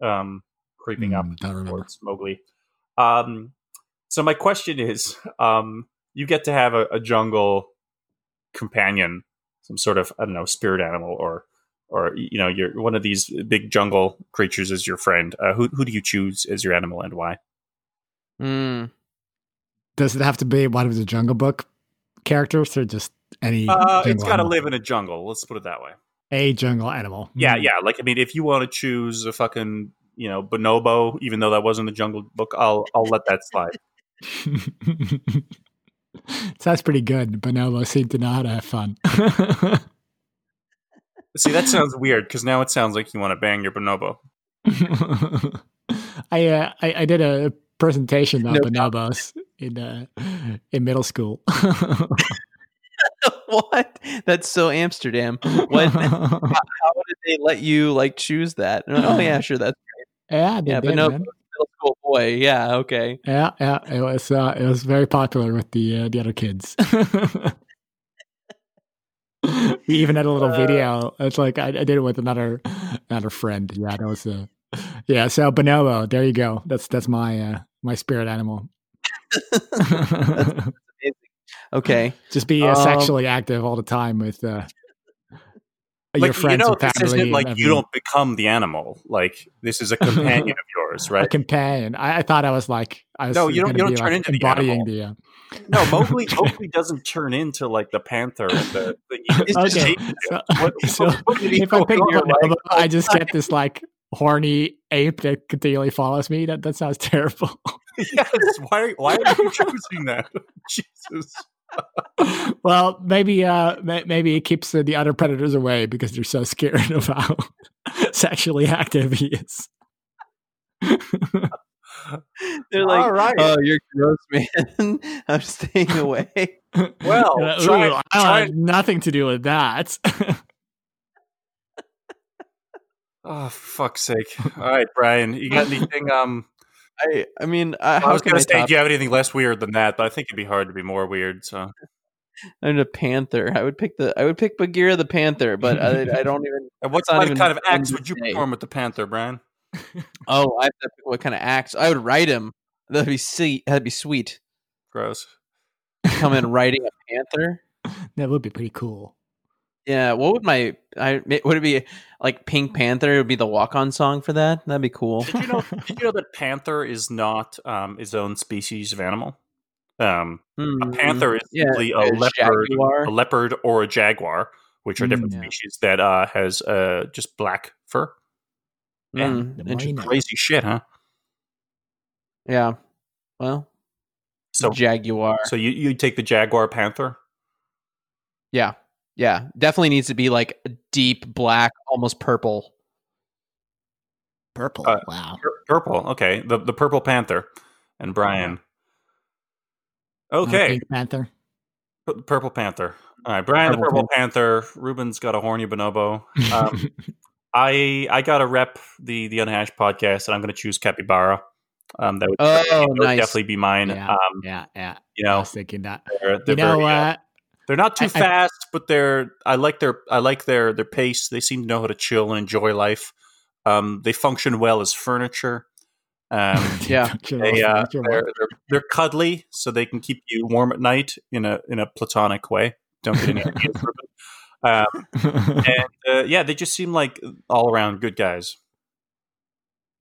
Um, creeping up Hmm, towards Mowgli. Um, So my question is, um, you get to have a, a jungle companion, some sort of I don't know spirit animal, or or you know you're one of these big jungle creatures as your friend. Uh, who who do you choose as your animal and why? Mm. Does it have to be one of the Jungle Book characters or just any? Uh, it's jungle got to live in a jungle. Let's put it that way. a jungle animal. Yeah, yeah. Like I mean, if you want to choose a fucking you know bonobo, even though that wasn't the Jungle Book, I'll I'll let that slide. Sounds pretty good. Bonobo seemed to know how to have fun. See, that sounds weird because now it sounds like you want to bang your bonobo. I, uh, I I did a presentation on No bonobos in uh, in middle school. what? That's so Amsterdam. What? How did they let you like choose that? Oh yeah, sure. That's yeah, they yeah, did, but no man. middle school boy. Yeah, okay. Yeah, yeah, it was uh, it was very popular with the uh, the other kids. We even had a little Uh, video. It's like I, I did it with another another friend. Yeah, that was a yeah. So bonobo, there you go. That's that's my uh, my spirit animal. Okay. Just be uh, Um, sexually active all the time with uh, your Like friends you know, this isn't like you don't become the animal. Like this is a companion of yours, right? a companion. I, I thought I was like I was No, you don't- you don't turn like, into the embodying animal. the. Uh, No, Mowgli, Mowgli doesn't turn into like the panther. The, the, okay, so, What- so what- what if I pick? Like, I just get this like horny ape that continually follows me. That that sounds terrible. yes. Why? Why are you choosing that? Jesus. well, maybe uh may- maybe it keeps uh, the other predators away because they're so scared of how sexually active he is. They're like, All right. oh, you're gross, man. I'm staying away. Well, Uh, try- ooh, I try- have nothing to do with that. Oh, for fuck's sake! All right, Brian, you got anything? Um, I, I mean, I, I was gonna say, do you have anything less weird than that? But I think it'd be hard to be more weird. So I'm a panther. I would pick the. I would pick Bagheera the panther, but I, I don't even. And what kind, even kind of fun acts would you say. perform with the panther, Brian? Oh, I have to pick what kind of axe. I would write him. That'd be sweet. That'd be sweet. Gross. Come in writing a panther. that would be pretty cool. Yeah. What would my? I would it be like Pink Panther? Would be the walk-on song for that. That'd be cool. Did you know? did you know that panther is not um, its own species of animal? Um, a Hmm. panther is Yeah, simply a a leopard, jaguar. a leopard or a jaguar, which are different Mm, yeah. species that uh, has uh, just black fur. Yeah. Mm, The interesting. Crazy shit, huh? Yeah. Well, So, jaguar. so you you take the jaguar panther? yeah. Yeah. Definitely needs to be like a deep black, almost purple. Purple. Uh, wow. Pur- Purple. Okay, the the purple panther and Brian. Okay, Pink Panther. P- purple panther. All right, Brian the Purple purple panther. Ruben's got a horny bonobo. Um, I I got to rep the the unhashed podcast, and I'm going to choose capybara. Um, that would, Oh, that would definitely be mine. yeah, Um, yeah, yeah. you I know, was thinking that. they're, they're You know, very, uh, uh, they're not too I- I- fast, but they're I like their I like their their pace. They seem to know how to chill and enjoy life. Um, they function well as furniture. Um, Yeah. they uh, they're, they're they're cuddly, so they can keep you warm at night in a in a platonic way. Don't get any ideas, Um, and uh, yeah, they just seem like all around good guys.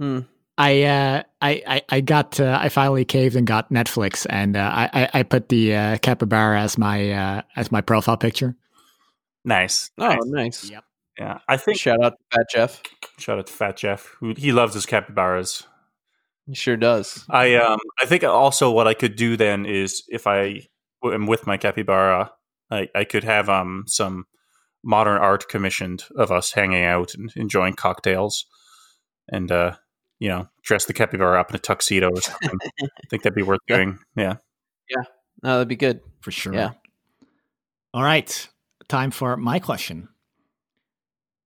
Hmm. I, uh, I I I got uh, I finally caved and got Netflix, and uh, I I- I put the uh, capybara as my uh, as my profile picture. Nice. Oh, nice. nice. Yep. Yeah, I think Shout out to Fat Jeff. shout out to Fat Jeff, who he loves his capybaras. He sure does. I um I think also what I could do then is if I am with my capybara, I, I could have um some modern art commissioned of us hanging out and enjoying cocktails, and uh you know dress the capybara up in a tuxedo or something. I think that'd be worth Yeah. doing. Yeah. No, that'd be good. for sure. Yeah. All right. Time for my question.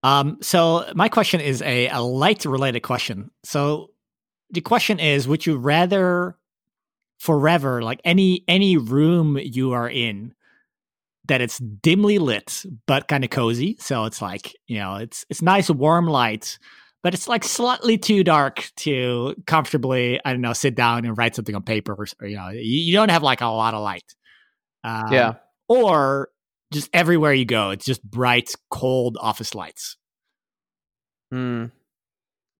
Um, so my question is a, a light related question. So the question is, would you rather forever, like any any room you are in, that it's dimly lit but kind of cozy? So it's like, you know, it's it's nice warm light, but it's like slightly too dark to comfortably, I don't know, sit down and write something on paper. Or, or, you know, you, you don't have like a lot of light. Um, yeah. Or just everywhere you go, it's just bright, cold office lights. Hmm.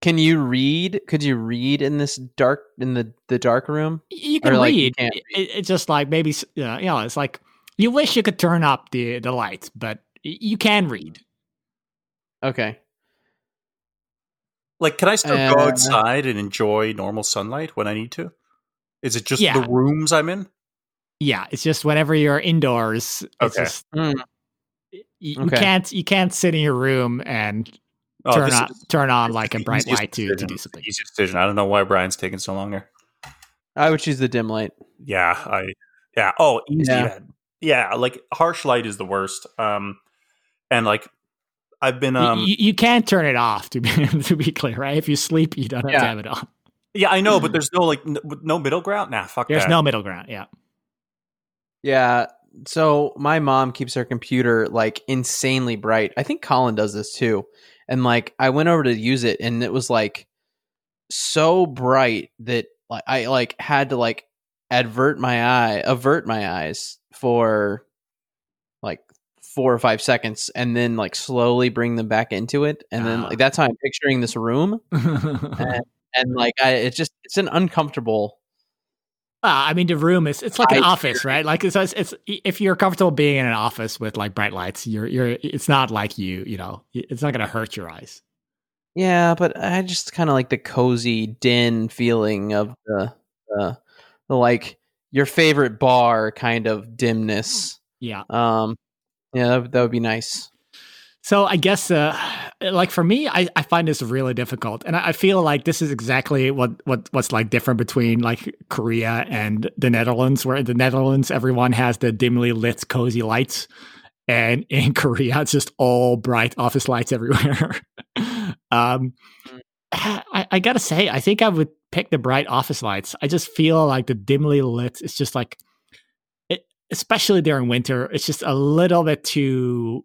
Can you read? Could you read in this dark in the the dark room? You can like, you read. It, it's just like maybe uh, you know, it's like you wish you could turn up the the lights, but you can read. Okay. Like, can I still go Uh, outside and enjoy normal sunlight when I need to? Is it just Yeah. the rooms I'm in? Yeah, it's just whenever you're indoors, it's Okay. just Hmm. y- you, Okay. can't you can't sit in your room and Oh, turn on is- turn on like a bright light to, to do It's the something. Easiest decision. I don't know why Brian's taking so long here. I would choose the dim light. Yeah, I yeah. Oh, easy. Yeah. Yeah. yeah, like harsh light is the worst. Um, and like I've been You- um. you, you can't turn it off to be to be clear, right? If you sleep, you don't have to Yeah. have it on. yeah, I know, but there's no like n- no middle ground. Nah, fuck There's that. no middle ground. Yeah. Yeah. So my mom keeps her computer like insanely bright. I think Colin does this too. And like I went over to use it and it was like so bright that like I like had to like advert my eye avert my eyes for like four or five seconds and then like slowly bring them back into it. And then Ah. like that's how I'm picturing this room. and, and like I it's just it's an uncomfortable Well, I mean, the room is it's like an I- office, right? Like it's, it's it's if you're comfortable being in an office with like bright lights, you're you're it's not like you, you know, it's not going to hurt your eyes. Yeah, but I just kind of like the cozy din feeling of the, the the like your favorite bar kind of dimness. Yeah. Um, yeah, that, that would be nice. So I guess, uh, like for me, I, I find this really difficult, and I, I feel like this is exactly what, what what's like different between like Korea and the Netherlands, where in the Netherlands everyone has the dimly lit, cozy lights, and in Korea it's just all bright office lights everywhere. um, I, I gotta say, I think I would pick the bright office lights. I just feel like the dimly lit is just like, especially during winter, it's just a little bit too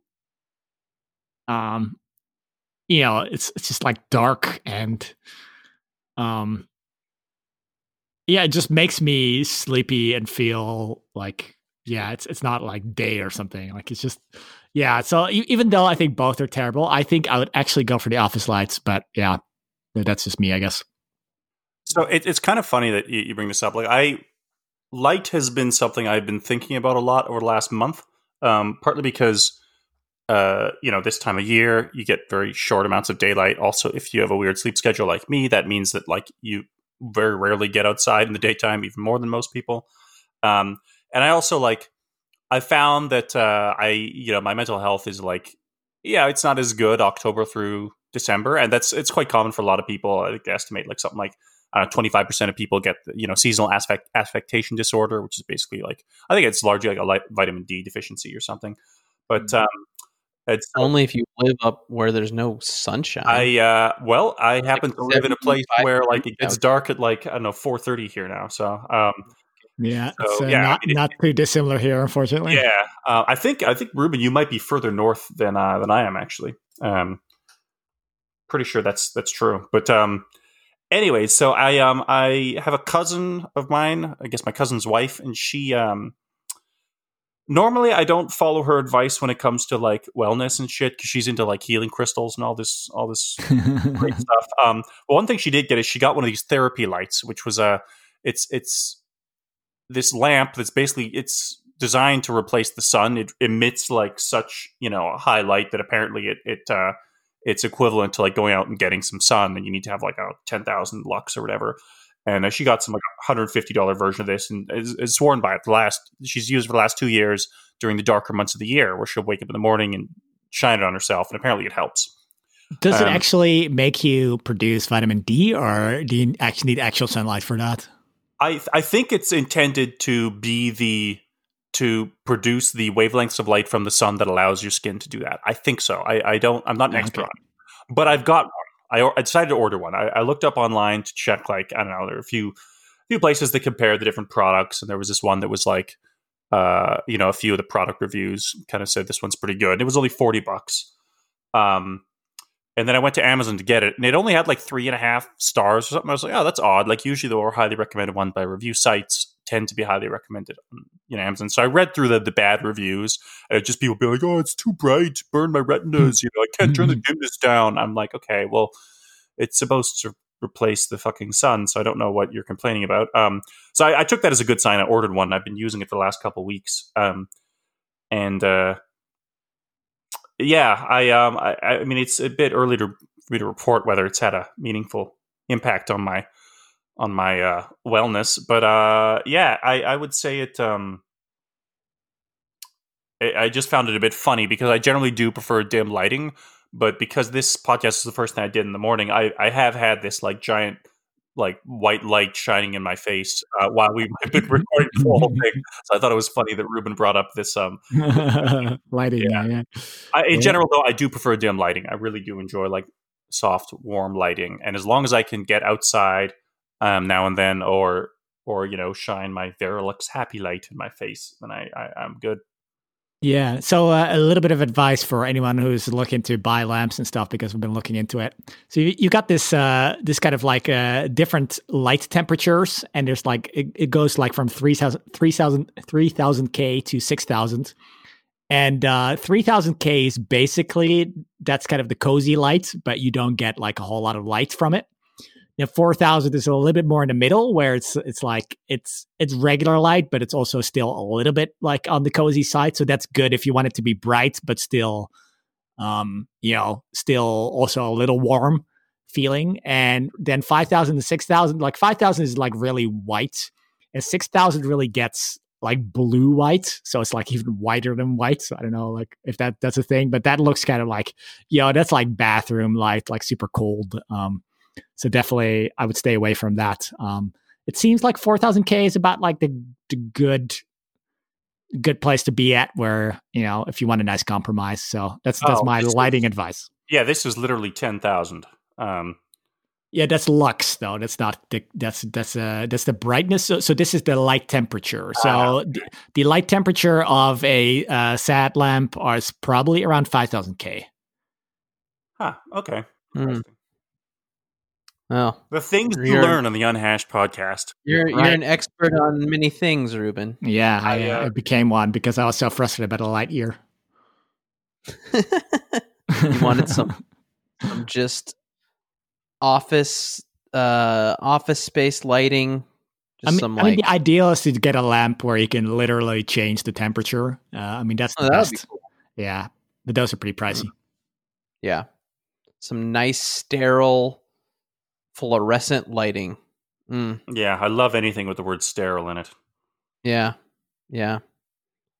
um you know it's it's just like dark and um yeah it just makes me sleepy and feel like yeah it's it's not like day or something like it's just yeah so even though i think both are terrible i think i would actually go for the office lights but yeah that's just me i guess So it, it's kind of funny that you, you bring this up. Like I, light has been something I've been thinking about a lot over the last month. Um, partly because, uh, you know, this time of year you get very short amounts of daylight. Also, if you have a weird sleep schedule like me, that means that like you very rarely get outside in the daytime, even more than most people. Um, and I also like, I found that uh, I, you know, my mental health is like, yeah, it's not as good October through December, and that's it's quite common for a lot of people. I estimate like something like uh, 25% of people get you know seasonal aspect affectation disorder which is basically like i think it's largely like a light, vitamin d deficiency or something. But um it's Only if you live up where there's no sunshine. i uh well i happen to live in a place where like it gets dark at like i don't know 4.30 here now so um yeah So, it's uh, yeah, I not, it- not too dissimilar here unfortunately. Yeah uh, i think i think ruben you might be further north than uh than i am actually. Um pretty sure that's that's true. But um anyway so i um i have a cousin of mine i guess my cousin's wife and she um normally i don't follow her advice when it comes to like wellness and shit because she's into like healing crystals and all this all this great stuff. Um well, one thing she did get is she got one of these therapy lights which was a it's it's this lamp that's basically it's designed to replace the sun. It emits like such you know a high light that apparently it it uh it's equivalent to like going out and getting some sun and you need to have like a 10,000 lux or whatever. And uh, she got some like $150 version of this and is, is sworn by it. The last she's used for the last two years during the darker months of the year where she'll wake up in the morning and shine it on herself and apparently it helps. Does it Um, actually make you produce vitamin D, or do you actually need actual sunlight for that? I I think it's intended to be the to produce the wavelengths of light from the sun that allows your skin to do that. I think so. I, I don't. I'm not an expert Okay. on it, but I've got one. I, I decided to order one. I, I looked up online to check. Like I don't know, there are a few few places that compare the different products, and there was this one that was like, uh, you know, a few of the product reviews kind of said this one's pretty good. It was only forty bucks. Um, And then I went to Amazon to get it, and it only had like three and a half stars or something. I was like, oh, that's odd. Like usually the more highly recommended ones by review sites tend to be highly recommended on you know Amazon. So I read through the, the bad reviews, and just people be like, oh, it's too bright, burn my retinas. You know, I can't turn the dimness down. I'm like, okay, well, it's supposed to replace the fucking sun, so I don't know what you're complaining about. Um, so I, I took that as a good sign. I ordered one. I've been using it for the last couple weeks. Um, and uh, yeah, I um, I, I mean, it's a bit early to for me to report whether it's had a meaningful impact on my on my uh, wellness, but uh, yeah, I, I would say it. Um, I I just found it a bit funny because I generally do prefer dim lighting, but because this podcast is the first thing I did in the morning, I, I have had this like giant like white light shining in my face uh, while we've been recording the whole thing. So I thought it was funny that Ruben brought up this. Um, lighting. Yeah. Yeah. I, in Yeah. general, though, I do prefer dim lighting. I really do enjoy like soft, warm lighting, and as long as I can get outside um, now and then, or or you know, shine my Verilux happy light in my face, then I, I I'm good. Yeah. So uh, a little bit of advice for anyone who's looking to buy lamps and stuff because we've been looking into it. So you, you got this uh, this kind of like uh, different light temperatures, and there's like it, it goes like from 3,000 3,000 3000k to 6,000. And uh, 3000k is basically that's kind of the cozy light, but you don't get like a whole lot of light from it. Now 4000 is a little bit more in the middle where it's it's like it's it's regular light but it's also still a little bit like on the cozy side. So that's good if you want it to be bright but still um you know still also a little warm feeling. And then 5000 to 6000 like 5000 is like really white and 6000 really gets like blue white. So it's like even whiter than white. So i don't know like if that that's a thing but that looks kind of like you know that's like bathroom light like super cold. Um so definitely, I would stay away from that. Um, it seems like 4000K is about like the, the good good place to be at where, you know, if you want a nice compromise. So that's that's Oh, my this is- lighting advice. Yeah, this is literally ten thousand. Um, Yeah, that's lux though. That's not the that's that's uh that's the brightness. So, so this is the light temperature. So Ah, the, the light temperature of a uh, SAD lamp is probably around 5000K. huh. Okay. Hmm. Interesting. Oh, The things you learn on the Unhashed podcast. you're you're an expert on many things, Ruben. Yeah, I, I, uh, I became one because I was so frustrated about the light year. you wanted some some just office uh office space lighting. Just I mean, some I mean, like the ideal is to get a lamp where you can literally change the temperature. Uh, I mean, that's Oh, the that would be best. Yeah, but those are pretty pricey. yeah, some nice sterile fluorescent lighting. Mm, Yeah, I love anything with the word sterile in it. yeah, yeah.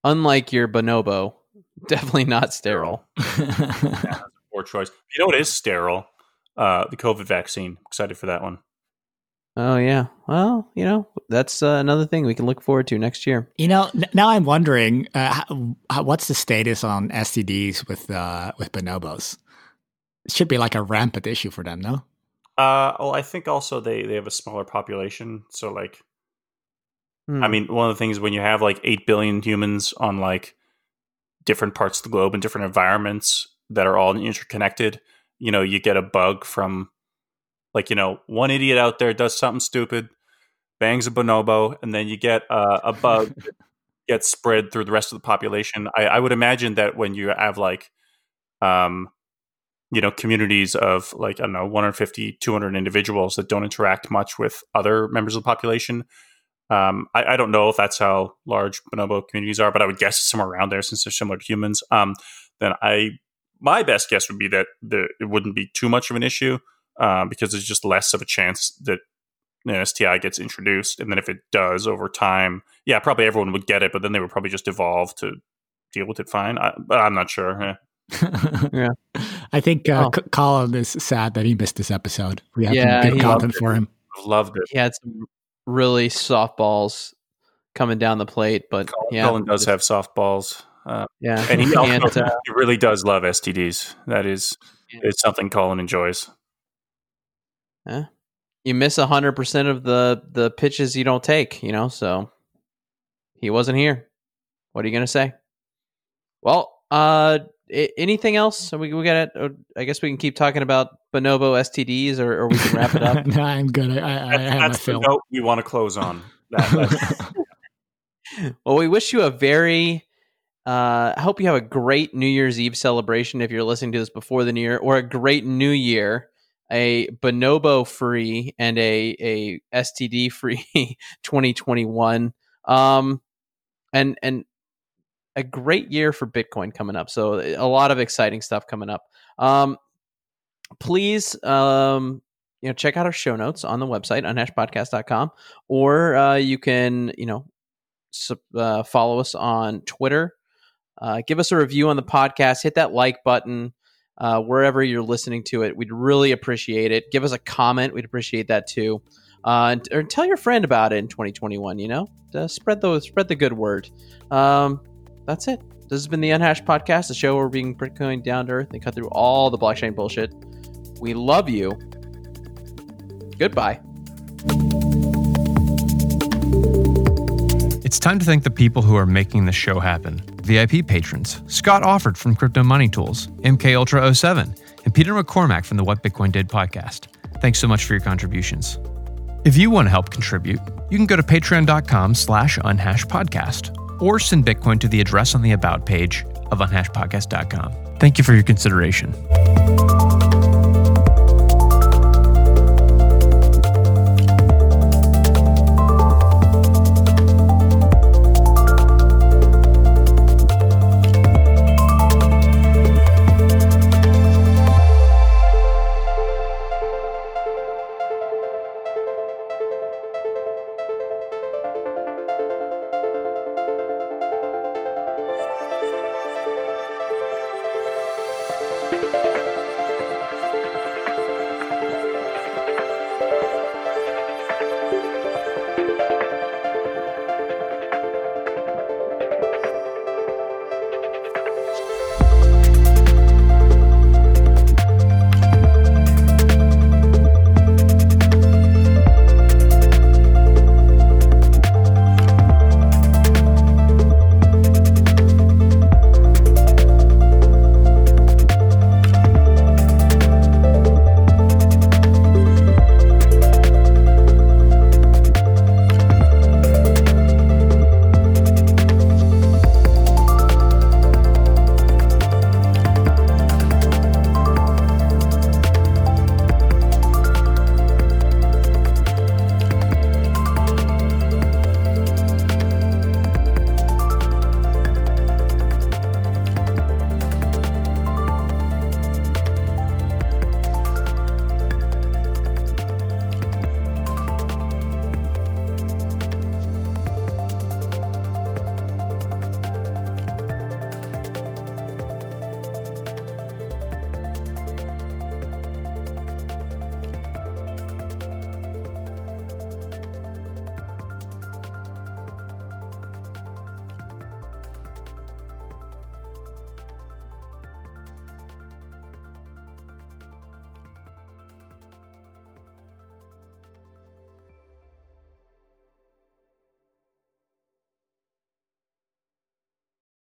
Unlike your bonobo, definitely not sterile. Poor choice. You know what is sterile? Uh, the COVID vaccine. Excited for that one. Oh yeah. Well, you know that's uh, another thing we can look forward to next year. you know, n- now I'm wondering, uh, how, how, what's the status on STDs with uh, with bonobos? It should be like a rampant issue for them, no? Uh, well, I think also they they have a smaller population, so like, Hmm. I mean, one of the things when you have like eight billion humans on like different parts of the globe and different environments that are all interconnected, you know, you get a bug from like you know one idiot out there does something stupid, bangs a bonobo, and then you get uh, a bug gets spread through the rest of the population. I, I would imagine that when you have like, um, you know, communities of like, I don't know, 150, 200 individuals that don't interact much with other members of the population. Um, I, I don't know if that's how large bonobo communities are, but I would guess somewhere around there since they're similar to humans. Um, then I, my best guess would be that the, it wouldn't be too much of an issue uh, because there's just less of a chance that an STI gets introduced. And then if it does over time, yeah, probably everyone would get it, but then they would probably just evolve to deal with it fine. I, but I'm not sure. eh. Yeah. I think uh, Oh. Colin is sad that he missed this episode. We have Yeah, some good content for him. I've loved it. he had some really softballs coming down the plate, but yeah, Colin does have softballs. Uh, yeah, and he, can't, also, uh, he really does love STDs. That is, Yeah. it's something Colin enjoys. Yeah. you miss hundred percent of the the pitches you don't take. You know, so he wasn't here. What are you gonna say? Well, uh, I- anything else? So we we got it. I guess we can keep talking about bonobo STDs, or, or we can wrap it up. no, I'm good. I, I, I That's, have my that's the fill. note we want to close on. That, well, we wish you a very. Uh, I hope you have a great New Year's Eve celebration if you're listening to this before the New Year, or a great New Year, a bonobo free and a a STD free 2021. Um, and and a great year for Bitcoin coming up. So a lot of exciting stuff coming up. Um, please, um, you know, check out our show notes on the website unhashedpodcast.com, or uh, you can, you know, sub- uh, follow us on Twitter. Uh, give us a review on the podcast. Hit that like button uh, wherever you're listening to it. We'd really appreciate it. Give us a comment. We'd appreciate that too. Uh, and, or tell your friend about it in 2021. You know, uh, spread the spread the good word. Um, that's it. This has been the Unhashed Podcast, the show where we're being Bitcoin down to earth and cut through all the blockchain bullshit. We love you. Goodbye. It's time to thank the people who are making this show happen. VIP patrons Scott Offord from Crypto Money Tools, MK Ultra 07, and Peter McCormack from the What Bitcoin Did podcast. Thanks so much for your contributions. If you want to help contribute, you can go to patreon.com slash unhashedpodcast or send Bitcoin to the address on the About page of unhashedpodcast.com. Thank you for your consideration.